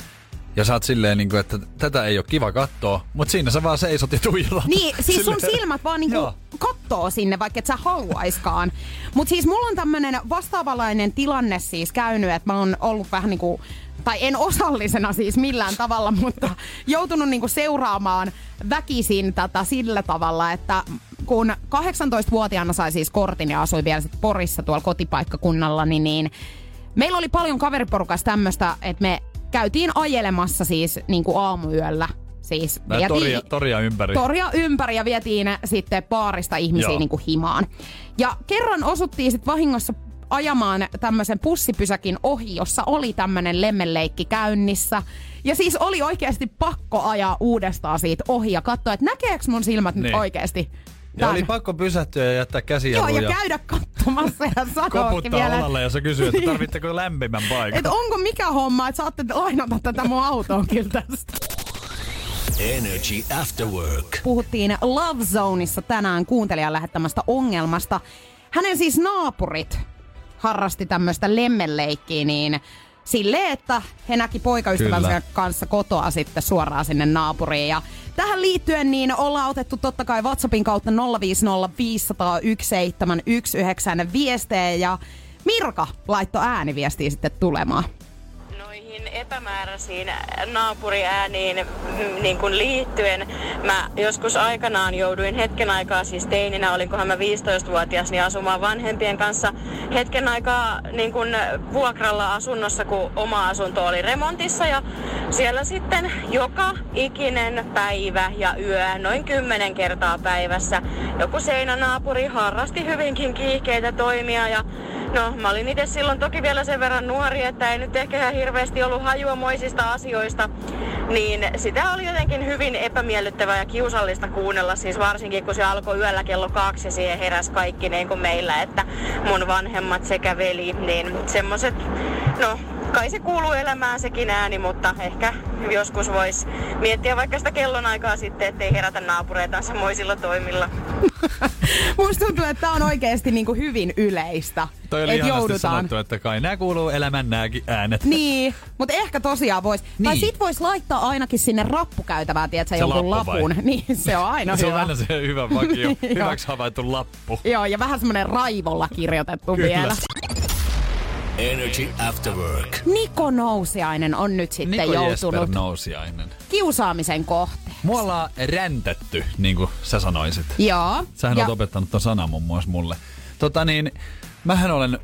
Ja sä oot silleen, niin kuin, että tätä ei ole kiva katsoa, mutta siinä sä vaan seisot ja tuijotat. Niin, siis sun Silleen- silmät vaan niinku Joo. kattoo sinne, vaikka et sä haluaiskaan. Mut siis mulla on tämmönen vastaavalainen tilanne siis käynyt, että mä oon ollut vähän niinku tai en osallisena siis millään tavalla, mutta joutunut niinku seuraamaan väkisin tätä sillä tavalla, että kun 18-vuotiaana sai siis kortin ja asui vielä sit Porissa tuolla kotipaikkakunnalla, niin, niin meillä oli paljon kaveriporukassa tämmöistä, että me käytiin ajelemassa siis niinku aamuyöllä. Siis Nää toria, toria ympäri. toria ympäri ja vietiin sitten baarista ihmisiä Joo. niin kuin himaan. Ja kerran osuttiin sitten vahingossa ajamaan tämmöisen pussipysäkin ohi, jossa oli tämmöinen lemmenleikki käynnissä. Ja siis oli oikeasti pakko ajaa uudestaan siitä ohi ja katsoa, että näkeekö mun silmät nyt Niin. oikeasti. ja oli pakko pysähtyä ja jättää käsiä Joo, ja käydä katsomassa ja sanoakin koputtaa vielä, olalle ja se kysyy, että tarvitteko lämpimän paikan. että onko mikä homma, että saatte lainata tätä mun autoa kyllä tästä. Energy After Work. puhuttiin Love Zoneissa tänään kuuntelijan lähettämästä ongelmasta. Hänen siis naapurit harrasti tämmöistä lemmenleikkiä, niin silleen, että he näki poikaystävänsä Kyllä. kanssa kotoa sitten suoraan sinne naapuriin. Ja tähän liittyen niin ollaan otettu totta kai WhatsAppin kautta 050501719 viestejä ja Mirka laittoi ääniviestiä sitten tulemaan. Noihin epämääräisiin naapuriääniin mm, niin kuin liittyen. Mä joskus aikanaan jouduin hetken aikaa, siis teininä, olinkohan mä 15-vuotias, niin asumaan vanhempien kanssa hetken aikaa niin kuin vuokralla asunnossa, kun oma asunto oli remontissa. Ja siellä sitten joka ikinen päivä ja yö, noin kymmenen kertaa päivässä, joku seinänaapuri harrasti hyvinkin kiihkeitä toimia ja No, mä olin itse silloin toki vielä sen verran nuori, että ei nyt ehkä hirveästi ollut hajua moisista asioista. Niin sitä oli jotenkin hyvin epämiellyttävää ja kiusallista kuunnella, siis varsinkin kun se alkoi yöllä kello kaksi ja siihen heräs kaikki niin kuin meillä, että mun vanhemmat sekä veli, niin semmoset, no kai se kuuluu elämään sekin ääni, mutta ehkä joskus vois miettiä vaikka sitä kellonaikaa sitten, ettei herätä naapureita semmoisilla toimilla. Musta tuntuu, että tää on oikeasti niinku hyvin yleistä. Toi oli joudutaan. sanottu, että kai nämä kuuluu elämän nääkin äänet. Niin, mutta ehkä tosiaan vois. Niin. Tai sit vois laittaa ainakin sinne rappukäytävään, tiedätkö, Se jonkun lappu vai? lapun. Niin, se on aina se on hyvä. aina se hyvä vakio, hyväksi havaittu lappu. Joo, ja vähän semmonen raivolla kirjoitettu Kyllä. vielä. Energy After Work. Niko Nousiainen on nyt sitten Niko Jesper joutunut Nousiainen. kiusaamisen kohteen. Mua ollaan räntetty, niin kuin sä sanoisit. Joo. Sähän ja oot opettanut ton sanan muun muassa mulle. Tota niin, mähän olen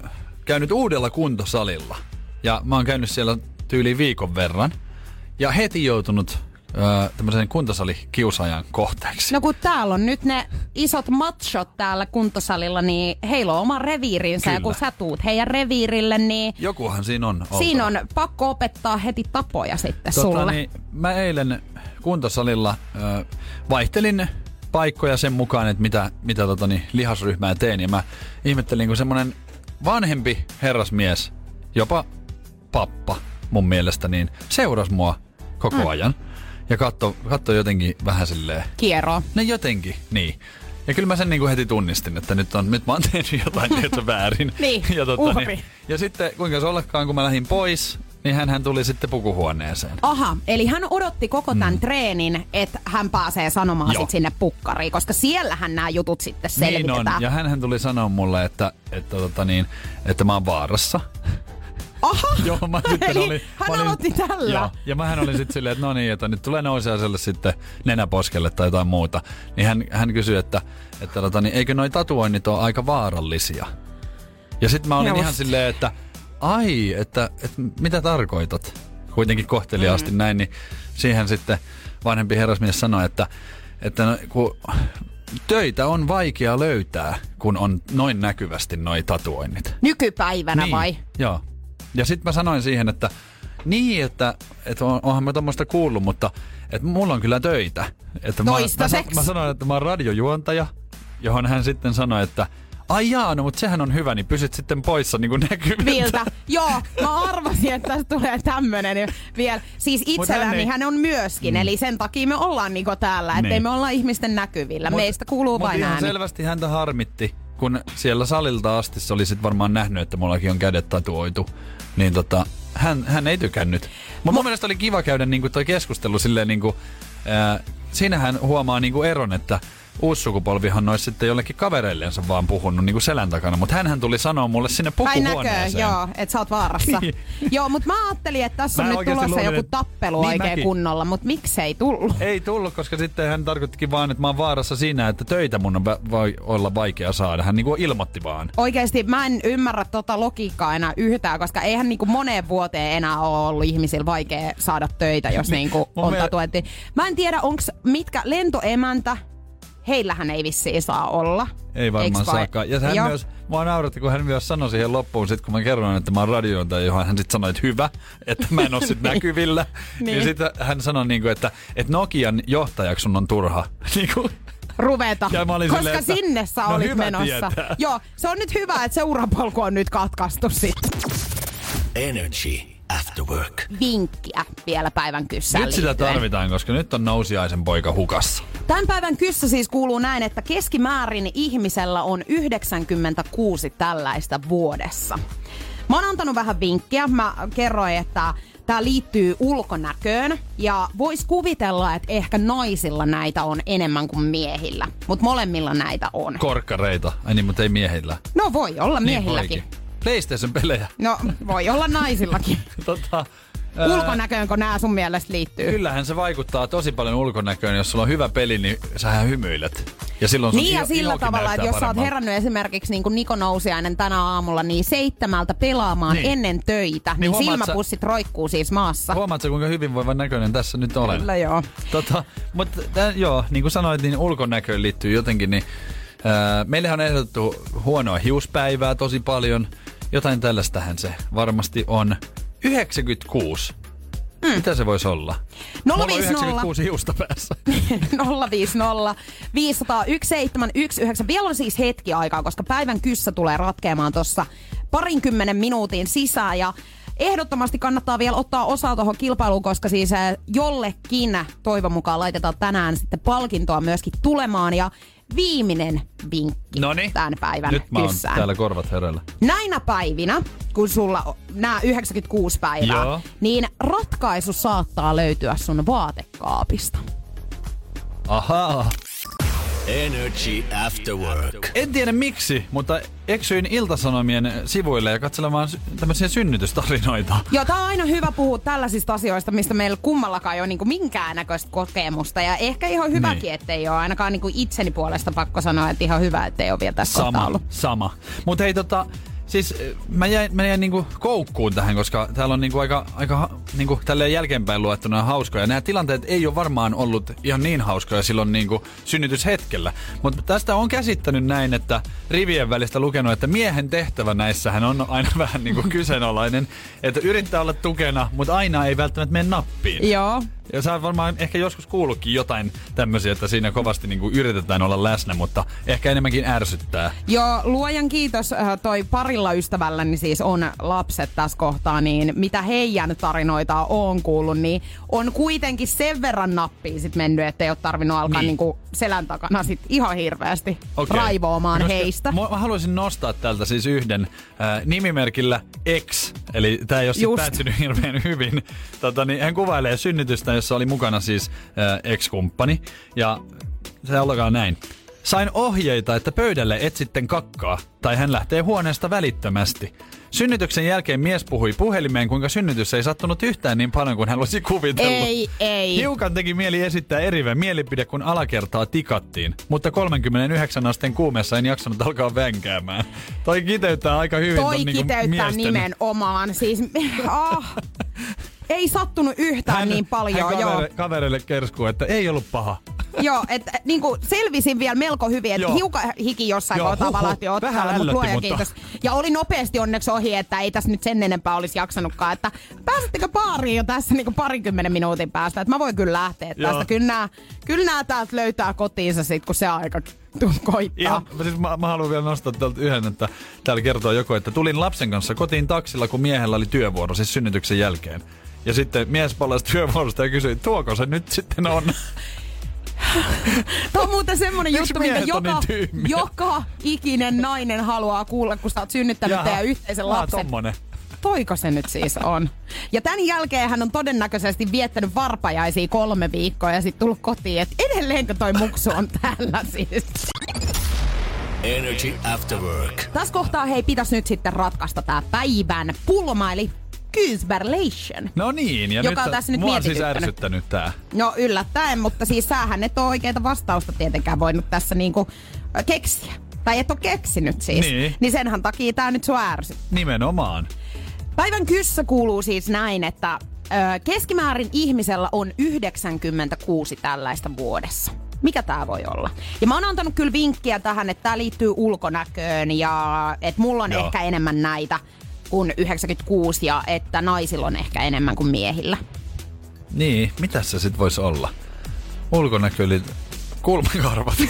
käynyt uudella kuntosalilla. Ja mä oon käynyt siellä tyyliin viikon verran. Ja heti joutunut öö, tämmöisen kuntosalikiusaajan kohteeksi. No kun täällä on nyt ne isot machot täällä kuntosalilla, niin heillä on oma reviirinsä. Ja Kyllä. kun sä tuut heidän reviirille, niin Jokuhan siinä on oltava. siinä on pakko opettaa heti tapoja sitten Tota, sulle. Niin, mä eilen kuntosalilla ö, vaihtelin paikkoja sen mukaan, että mitä, mitä tota, niin, lihasryhmää teen. Ja mä ihmettelin, kun semmonen vanhempi herrasmies, jopa pappa mun mielestä, niin seurasi mua koko Mm. ajan. Ja katso, katso jotenkin vähän silleen, Kierro. no jotenkin, niin. Ja kyllä mä sen niin kuin heti tunnistin, että nyt, on, nyt mä oon tehnyt jotain tietä väärin. Niin, ja, uhri. niin, ja sitten kuinka se ollakaan, kun mä lähdin pois, niin hän tuli sitten pukuhuoneeseen. Aha, eli hän odotti koko tämän mm. treenin, että hän pääsee sanomaan Joo. sit sinne pukkariin, koska siellähän nämä jutut sitten Niin selvitetään. on. Ja hän tuli sanoa mulle, että, että, tota niin, että mä oon vaarassa. Aha! Joo, mä sitten Eli olin, hän mä olin, aloitti tällä. Joo, ja mähän olin sitten silleen, että no niin, että nyt tulee nousiaiselle sitten nenäposkelle tai jotain muuta. Niin hän, hän kysyi, että, että tota, niin, eikö noi tatuoinnit ole aika vaarallisia? Ja sitten mä olin Just. ihan silleen, että ai, että, että mitä tarkoitat? Kuitenkin kohteliaasti mm. näin, niin siihen sitten vanhempi herrasmies sanoi, että, että no, kun töitä on vaikea löytää, kun on noin näkyvästi noi tatuoinnit. Nykypäivänä niin, vai? Joo. Ja sitten mä sanoin siihen, että niin, että, että on, onhan mä tuommoista kuullut, mutta että mulla on kyllä töitä. Että mä, mä, mä, sanoin, että mä oon radiojuontaja, johon hän sitten sanoi, että ai jaa, no mutta sehän on hyvä, niin pysyt sitten poissa niin näkyviltä. Viltä. Joo, mä arvasin, että tästä tulee tämmönen vielä. Siis itselläni hän hän, on myöskin, mm. eli sen takia me ollaan niinku täällä, ettei Niin. me olla ihmisten näkyvillä. Mut- Meistä kuuluu mut vain ihan ääni. selvästi häntä harmitti, kun siellä salilta asti se oli sit varmaan nähnyt, että mullakin on kädet tatuoitu, niin tota, hän, hän ei tykännyt. Mutta mun mielestä oli kiva käydä niinku toi keskustelu silleen niinku, ää, siinähän huomaa niinku eron, että uusi sukupolvihan olisi sitten jollekin kavereillensa vaan puhunut niinku selän takana, mutta hän tuli sanoa mulle sinne Ai näkö, pukuhuoneeseen. joo, että sä oot vaarassa. Niin. joo, mutta mä ajattelin, että tässä Mä on nyt oikeasti tulossa luulin, joku tappelu Niin oikein mäkin. kunnolla, mutta miksei tullut? Ei tullut, koska sitten hän tarkoittikin vaan, että mä oon vaarassa siinä, että töitä mun on va- voi olla vaikea saada. Hän niinku ilmoitti vaan. Oikeesti mä en ymmärrä tota logiikkaa enää yhtään, koska eihän niinku moneen vuoteen enää ole ollut ihmisillä vaikea saada töitä, jos niinku Mun on miel- tatuointi. Mä en tiedä, onks mitkä lentoemäntä, heillähän ei vissiin saa olla. Ei varmaan saakaan. Ja hän Joo. myös, mua nauratti, kun hän myös sanoi siihen loppuun, sit kun mä kerroin, että mä oon radiointaja, johon hän sitten sanoi, että hyvä, että mä en oo sit näkyvillä. niin. Niin. Ja sitten hän sanoi, niinku, että, että Nokian johtajaksi sun on turha. Niinku, ruveta, Ja mä olin koska silleen, että sinne sä no olit menossa. tietää. Joo, se on nyt hyvä, että se urapolku on nyt katkaistu sit. Energy After Work. Vinkkiä vielä päivän kyssään nyt sitä liittyen. tarvitaan, koska nyt on nousiaisen poika hukassa. Tämän päivän kyssä siis kuuluu näin, että keskimäärin ihmisellä on 96 tällaista vuodessa. Mä oon antanut vähän vinkkiä. Mä kerroin, että tämä liittyy ulkonäköön ja vois kuvitella, että ehkä naisilla näitä on enemmän kuin miehillä. Mutta molemmilla näitä on. Korkkareita. Ai niin, mutta ei miehillä. No voi olla miehilläkin. Niin voikin. PlayStation-pelejä. No voi olla naisillakin. tota, Ulkonäköönkö nämä sun mielestä liittyy? Kyllähän se vaikuttaa tosi paljon ulkonäköön. Jos sulla on hyvä peli, niin sähän hymyilet. Ja silloin sun Niin ja sillä tavalla, että jos sä oot paremmalta. herännyt esimerkiksi niin kuin Niko Nousiainen tänä aamulla, niin seitsemältä pelaamaan Niin. ennen töitä, Niin niin, huomaat sä- silmäpussit roikkuu siis maassa. Huomaatko, kuinka hyvinvoivan näköinen tässä nyt olen? Kyllä joo. Tota, mutta tän, joo, niin kuin sanoit, niin ulkonäköön liittyy jotenkin, niin ää, meille on ehdotettu huonoa hiuspäivää tosi paljon. Jotain tällaistähän se varmasti on. 96. Mm. Mitä se voisi olla? Mulla on 050 96 hiusta päässä. 050 501 719. Vielä on siis hetki aikaa, koska päivän kyssä tulee ratkeamaan tuossa parinkymmenen minuutin sisään. Ja ehdottomasti kannattaa vielä ottaa osaa tuohon kilpailuun, koska siis jollekin toivon mukaan laitetaan tänään sitten palkintoa myöskin tulemaan. Ja viimeinen vinkki Noniin. tämän päivän Nyt mä oon kyssään. täällä korvat herällä. Näinä päivinä, kun sulla nämä 96 päivää, Joo. niin ratkaisu saattaa löytyä sun vaatekaapista. Ahaa. Energy After Work. En tiedä miksi, mutta eksyin Iltasanomien sivuille ja katselemaan tämmöisiä synnytystarinoita. Joo, tää on aina hyvä puhua tällaisista asioista, mistä meillä kummallakaan ei ole niinku minkäännäköistä kokemusta. Ja ehkä ihan hyväkin, Niin. ettei ole ainakaan niinku itseni puolesta pakko sanoa, että ihan hyvä, ettei ole vielä tässä Sama, ollut. sama. Mutta hei tota, siis eh, mä jäin, mä jäin niinku koukkuun tähän, koska täällä on niinku aika, aika niinku tälleen jälkeenpäin luettuna hauskoja. Nämä tilanteet ei ole varmaan ollut ihan niin hauskoja silloin niinku synnytyshetkellä. Mutta tästä on käsittänyt näin, että rivien välistä lukenut, että miehen tehtävä näissähän on aina vähän niinku kyseenalainen. Että yrittää olla tukena, mutta aina ei välttämättä mene nappiin. Joo. Ja sä varmaan ehkä joskus kuullutkin jotain tämmöisiä, että siinä kovasti niinku yritetään olla läsnä, mutta ehkä enemmänkin ärsyttää. Joo, luojan kiitos äh, toi parilla ystävälläni siis on lapset tässä kohtaa, niin mitä heidän tarinoita on kuullut, niin on kuitenkin sen verran nappiin sit mennyt, että ei ole tarvinnut alkaa Niin. niin. niinku selän takana sit ihan hirveästi Okei. raivoamaan Koska heistä. Mä, mä haluaisin nostaa täältä siis yhden äh, nimimerkillä X, eli tämä ei ole päättynyt hirveän hyvin. Tota, niin hän kuvailee synnytystä, jossa oli mukana siis äh, ex-kumppani. Ja se alkaa näin. Sain ohjeita, että pöydälle et sitten kakkaa, tai hän lähtee huoneesta välittömästi. Synnytyksen jälkeen mies puhui puhelimeen, kuinka synnytys ei sattunut yhtään niin paljon kuin hän olisi kuvitellut. Ei, ei. Hiukan teki mieli esittää erivä mielipide, kun alakertaa tikattiin, mutta 39 asteen kuumeessa en jaksanut alkaa vänkäämään. Toi kiteyttää aika hyvin Toi ton niinku kiteyttää miesten... nimenomaan. Siis, ah, ei sattunut yhtään niin paljon. hän joo. kavere, kavereille kerskuu, että ei ollut paha. Joo, että niinku selvisin vielä melko hyvin, että Joo. hiukan hiki jossain Joo, kohtaa valahti otsalle, mutta luoja mutta- kiitos. Ja oli nopeasti onneksi ohi, että ei tässä nyt sen enempää olisi jaksanutkaan, että pääsittekö baariin jo tässä niinku parikymmenen minuutin päästä, että mä voin kyllä lähteä Joo. tästä. Kyllä nämä, kyllä nää täältä löytää kotiinsa sit, kun se aika koittaa. Ihan, siis mä, mä haluan vielä nostaa täältä yhden, että täällä kertoo joku, että tulin lapsen kanssa kotiin taksilla, kun miehellä oli työvuoro, siis synnytyksen jälkeen. Ja sitten mies palasi työvuorosta ja kysyi, tuoko se nyt sitten on? Tämä on muuten semmonen Miksi juttu, on joka, niin joka ikinen nainen haluaa kuulla, kun sä oot synnyttänyt Jaha. teidän yhteisen lapsen. tommonen. Toiko se nyt siis on? Ja tämän jälkeen hän on todennäköisesti viettänyt varpajaisia kolme viikkoa ja sitten tullut kotiin, että edelleenkö toi muksu on täällä siis. Energy After Work. Tässä kohtaa hei pitäisi nyt sitten ratkaista tämä päivän pulma, eli Kyysberlation. No niin, ja Joka nyt, on tässä nyt mua on siis ärsyttänyt tää. No yllättäen, mutta siis sähän et ole oikeita vastausta tietenkään voinut tässä niinku keksiä. Tai et ole keksinyt siis. Niin. niin senhän takia tää nyt sua ärsyttää. Nimenomaan. Päivän kyssä kuuluu siis näin, että ö, keskimäärin ihmisellä on 96 tällaista vuodessa. Mikä tämä voi olla? Ja mä oon antanut kyllä vinkkiä tähän, että tämä liittyy ulkonäköön ja että mulla on Joo. ehkä enemmän näitä kuin 96 ja että naisilla on ehkä enemmän kuin miehillä. Niin, mitä se sit voisi olla? Ulkonäkö eli kulmakarvat.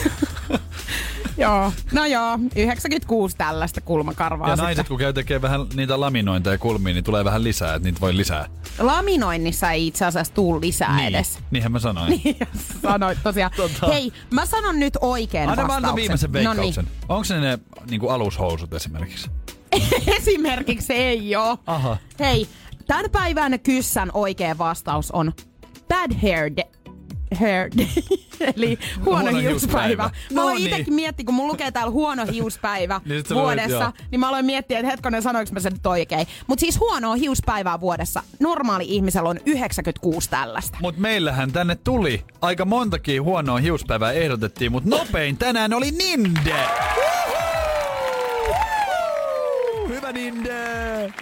Joo, no joo, 96 tällaista kulmakarvaa ja sitten. naiset kun käy tekee vähän niitä laminointeja kulmiin, niin tulee vähän lisää, että niitä voi lisää. Laminoinnissa ei itse asiassa tuu lisää niin, edes. niinhän mä sanoin. Ja sanoit tosiaan. Tota- Hei, mä sanon nyt oikein Anna vastauksen. annan viimeisen veikkauksen. Noniin. Onko ne ne niinku alushousut esimerkiksi? Esimerkiksi ei oo. Aha. Hei, tämän päivän kyssän oikea vastaus on bad hair day. Hair day. Eli huono, Huono hiuspäivä. hiuspäivä. Mä No aloin niin. itsekin miettiä, kun mulla lukee täällä huono hiuspäivä Niin sä luulet, vuodessa, joo. niin mä aloin miettiä, että hetkonen sanoinko mä sen nyt oikein. Mutta siis huonoa hiuspäivää vuodessa. Normaali ihmisellä on 96 tällaista. Mut meillähän tänne tuli aika montakin huonoa hiuspäivää ehdotettiin, mutta nopein tänään oli Ninde! Ninde!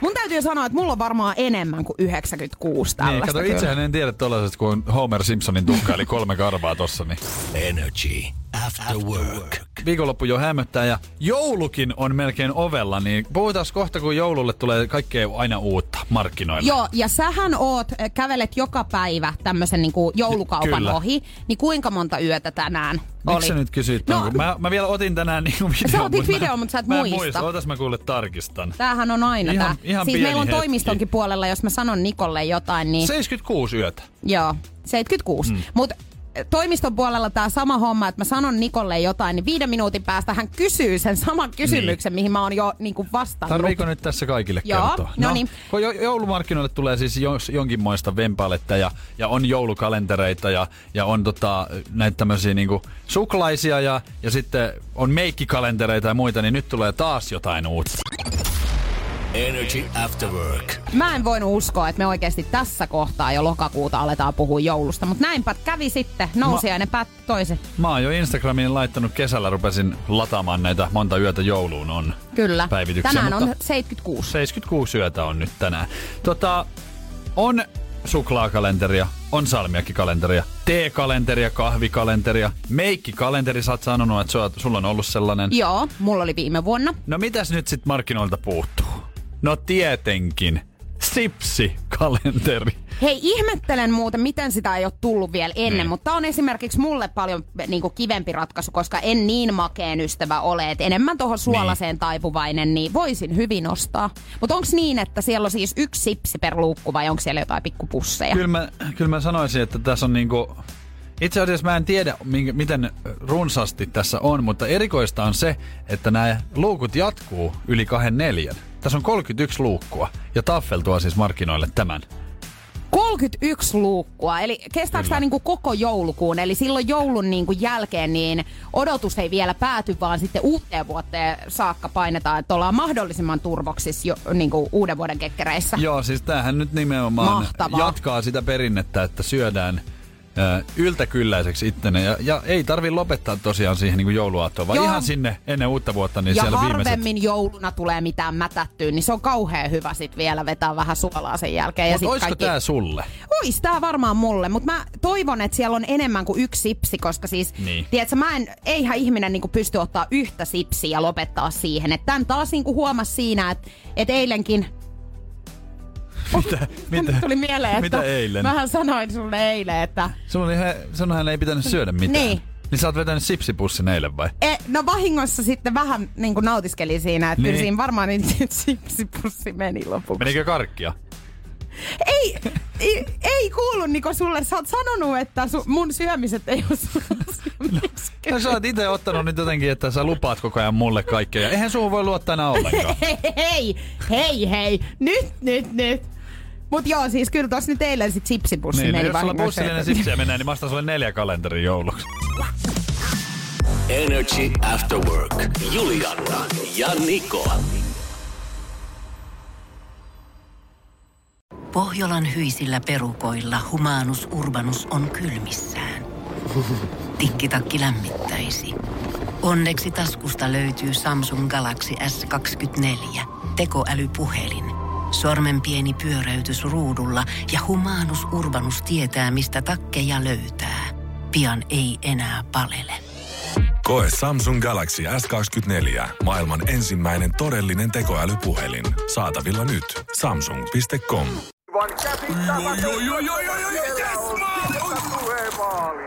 Mun täytyy sanoa, että mulla on varmaan enemmän kuin 96 Niin, tällaista. kato, kyllä. itsehän en tiedä tollaisesta, kun Homer Simpsonin tukka eli kolme karvaa tossa, niin Energy After Work. viikonloppu jo hämöttää ja joulukin on melkein ovella, niin puhutaan kohta, kun joululle tulee kaikkea aina uutta markkinoille. Joo, ja sähän oot, äh, kävelet joka päivä tämmöisen niinku joulukaupan Kyllä. ohi, niin kuinka monta yötä tänään? Miksi sä nyt kysyit No, mä, mä vielä otin tänään niinku videon. Sä otit mä- videon, mut sä et mä muista. muista. Otas mä kuule tarkistan. Tämähän on aina Ihan- tää. ihan siis pieni meillä on hetki. toimistonkin puolella, jos mä sanon Nikolle jotain, niin 76 yötä. joo, 76. Mm. Mutta toimiston puolella tämä sama homma, että mä sanon Nikolle jotain, niin viiden minuutin päästä hän kysyy sen saman kysymyksen, mihin mä oon jo niinku vastannut. Tarviiko nyt tässä kaikille Joo, kertoa? no niin. Kun jo, joulumarkkinoille tulee siis jonkinmoista vempaletta ja, ja on joulukalentereita ja, ja on tota, näitä tämmöisiä niinku suklaisia ja, ja sitten on meikkikalentereita ja muita, niin nyt tulee taas jotain uutta. Energy After Work. Mä en voinut uskoa, että me oikeasti tässä kohtaa jo lokakuuta aletaan puhua joulusta, mutta näinpä kävi sitten, nousi ja ne päätti toisen. Mä oon jo Instagramiin laittanut kesällä, rupesin lataamaan näitä monta yötä jouluun on. Kyllä. Päivityksiä, Tänään on mutta- 76. 76 yötä on nyt tänään. Tota, on suklaakalenteria, on salmiakkikalenteria, teekalenteria, kahvikalenteria, meikkikalenteri, sä oot sanonut, että sulla on ollut sellainen. Joo, mulla oli viime vuonna. No mitäs nyt sit markkinoilta puuttuu? No tietenkin, sipsikalenteri. Hei, ihmettelen muuten, miten sitä ei ole tullut vielä ennen, Niin. mutta on esimerkiksi mulle paljon niin kuin kivempi ratkaisu, koska en niin makeen ystävä ole, että enemmän tuohon suolaseen taipuvainen, niin voisin hyvin ostaa. Mutta onko niin, että siellä on siis yksi sipsi per luukku vai onko siellä jotain pikkupusseja? Kyllä mä, kyllä mä sanoisin, että tässä on niinku... Itse asiassa mä en tiedä, minkä, miten runsaasti tässä on, mutta erikoista on se, että nämä luukut jatkuu yli kahden neljän. Tässä on 31 luukkua ja Taffel tuo siis markkinoille tämän. 31 luukkua, eli kestääkö tämä niinku koko joulukuun? Eli silloin joulun niinku jälkeen niin odotus ei vielä pääty, vaan sitten uuteen vuoteen saakka painetaan, että ollaan mahdollisimman turvoksissa jo, niinku uuden vuoden kekkereissä. Joo, siis tämähän nyt nimenomaan Mahtavaa. jatkaa sitä perinnettä, että syödään yltäkylläiseksi ittenne. Ja, ja ei tarvi lopettaa tosiaan siihen niin kuin jouluaattoon, vaan Joo. ihan sinne ennen uutta vuotta, niin ja siellä viimeiset... harvemmin jouluna tulee mitään mätättyä, niin se on kauhean hyvä sit vielä vetää vähän suolaa sen jälkeen. ja Mutta olisiko kaikki... tää sulle? Ois tää varmaan mulle, mutta mä toivon, että siellä on enemmän kuin yksi sipsi, koska siis, Niin. tiedätkö, mä en, eihän ihminen niinku pysty ottaa yhtä sipsiä ja lopettaa siihen. Että tän taas niinku huomas siinä, että et eilenkin Mitä? Mitä? tuli mieleen, että Mitä eilen? mähän sanoin sulle eilen, että Sun ei pitänyt syödä mitään. Niin. Niin sä oot vetänyt sipsipussin eilen vai? E, no vahingossa sitten vähän niin kuin nautiskelin siinä, että Niin. kyllä siinä varmaan niin sipsipussi meni lopuksi. Menikö karkkia? Ei, ei, ei kuulu Niko sulle. Sä oot sanonut, että su, mun syömiset ei ole sun syömiksi. No sä oot itse ottanut nyt jotenkin, että sä lupaat koko ajan mulle kaikkea. Eihän suun voi luottaa enää ollenkaan. hei, hei, hei. Nyt, nyt, nyt. Mut joo, siis kyllä tossa nyt eilen sit sipsipussi niin, meni jos sulla pussillinen sipsiä menee, niin mä ostan sulle neljä kalenterin jouluksi. Energy After Work. Juliana ja Niko. Pohjolan hyisillä perukoilla humanus urbanus on kylmissään. Tikkitakki lämmittäisi. Onneksi taskusta löytyy Samsung Galaxy S24 tekoälypuhelin. Sormen pieni pyöräytys ruudulla ja humanus urbanus tietää, mistä takkeja löytää. Pian ei enää palele. Koe Samsung Galaxy S24. Maailman ensimmäinen todellinen tekoälypuhelin. Saatavilla nyt. Samsung.com.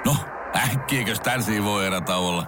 No, äkkiäkös tän voi erä olla?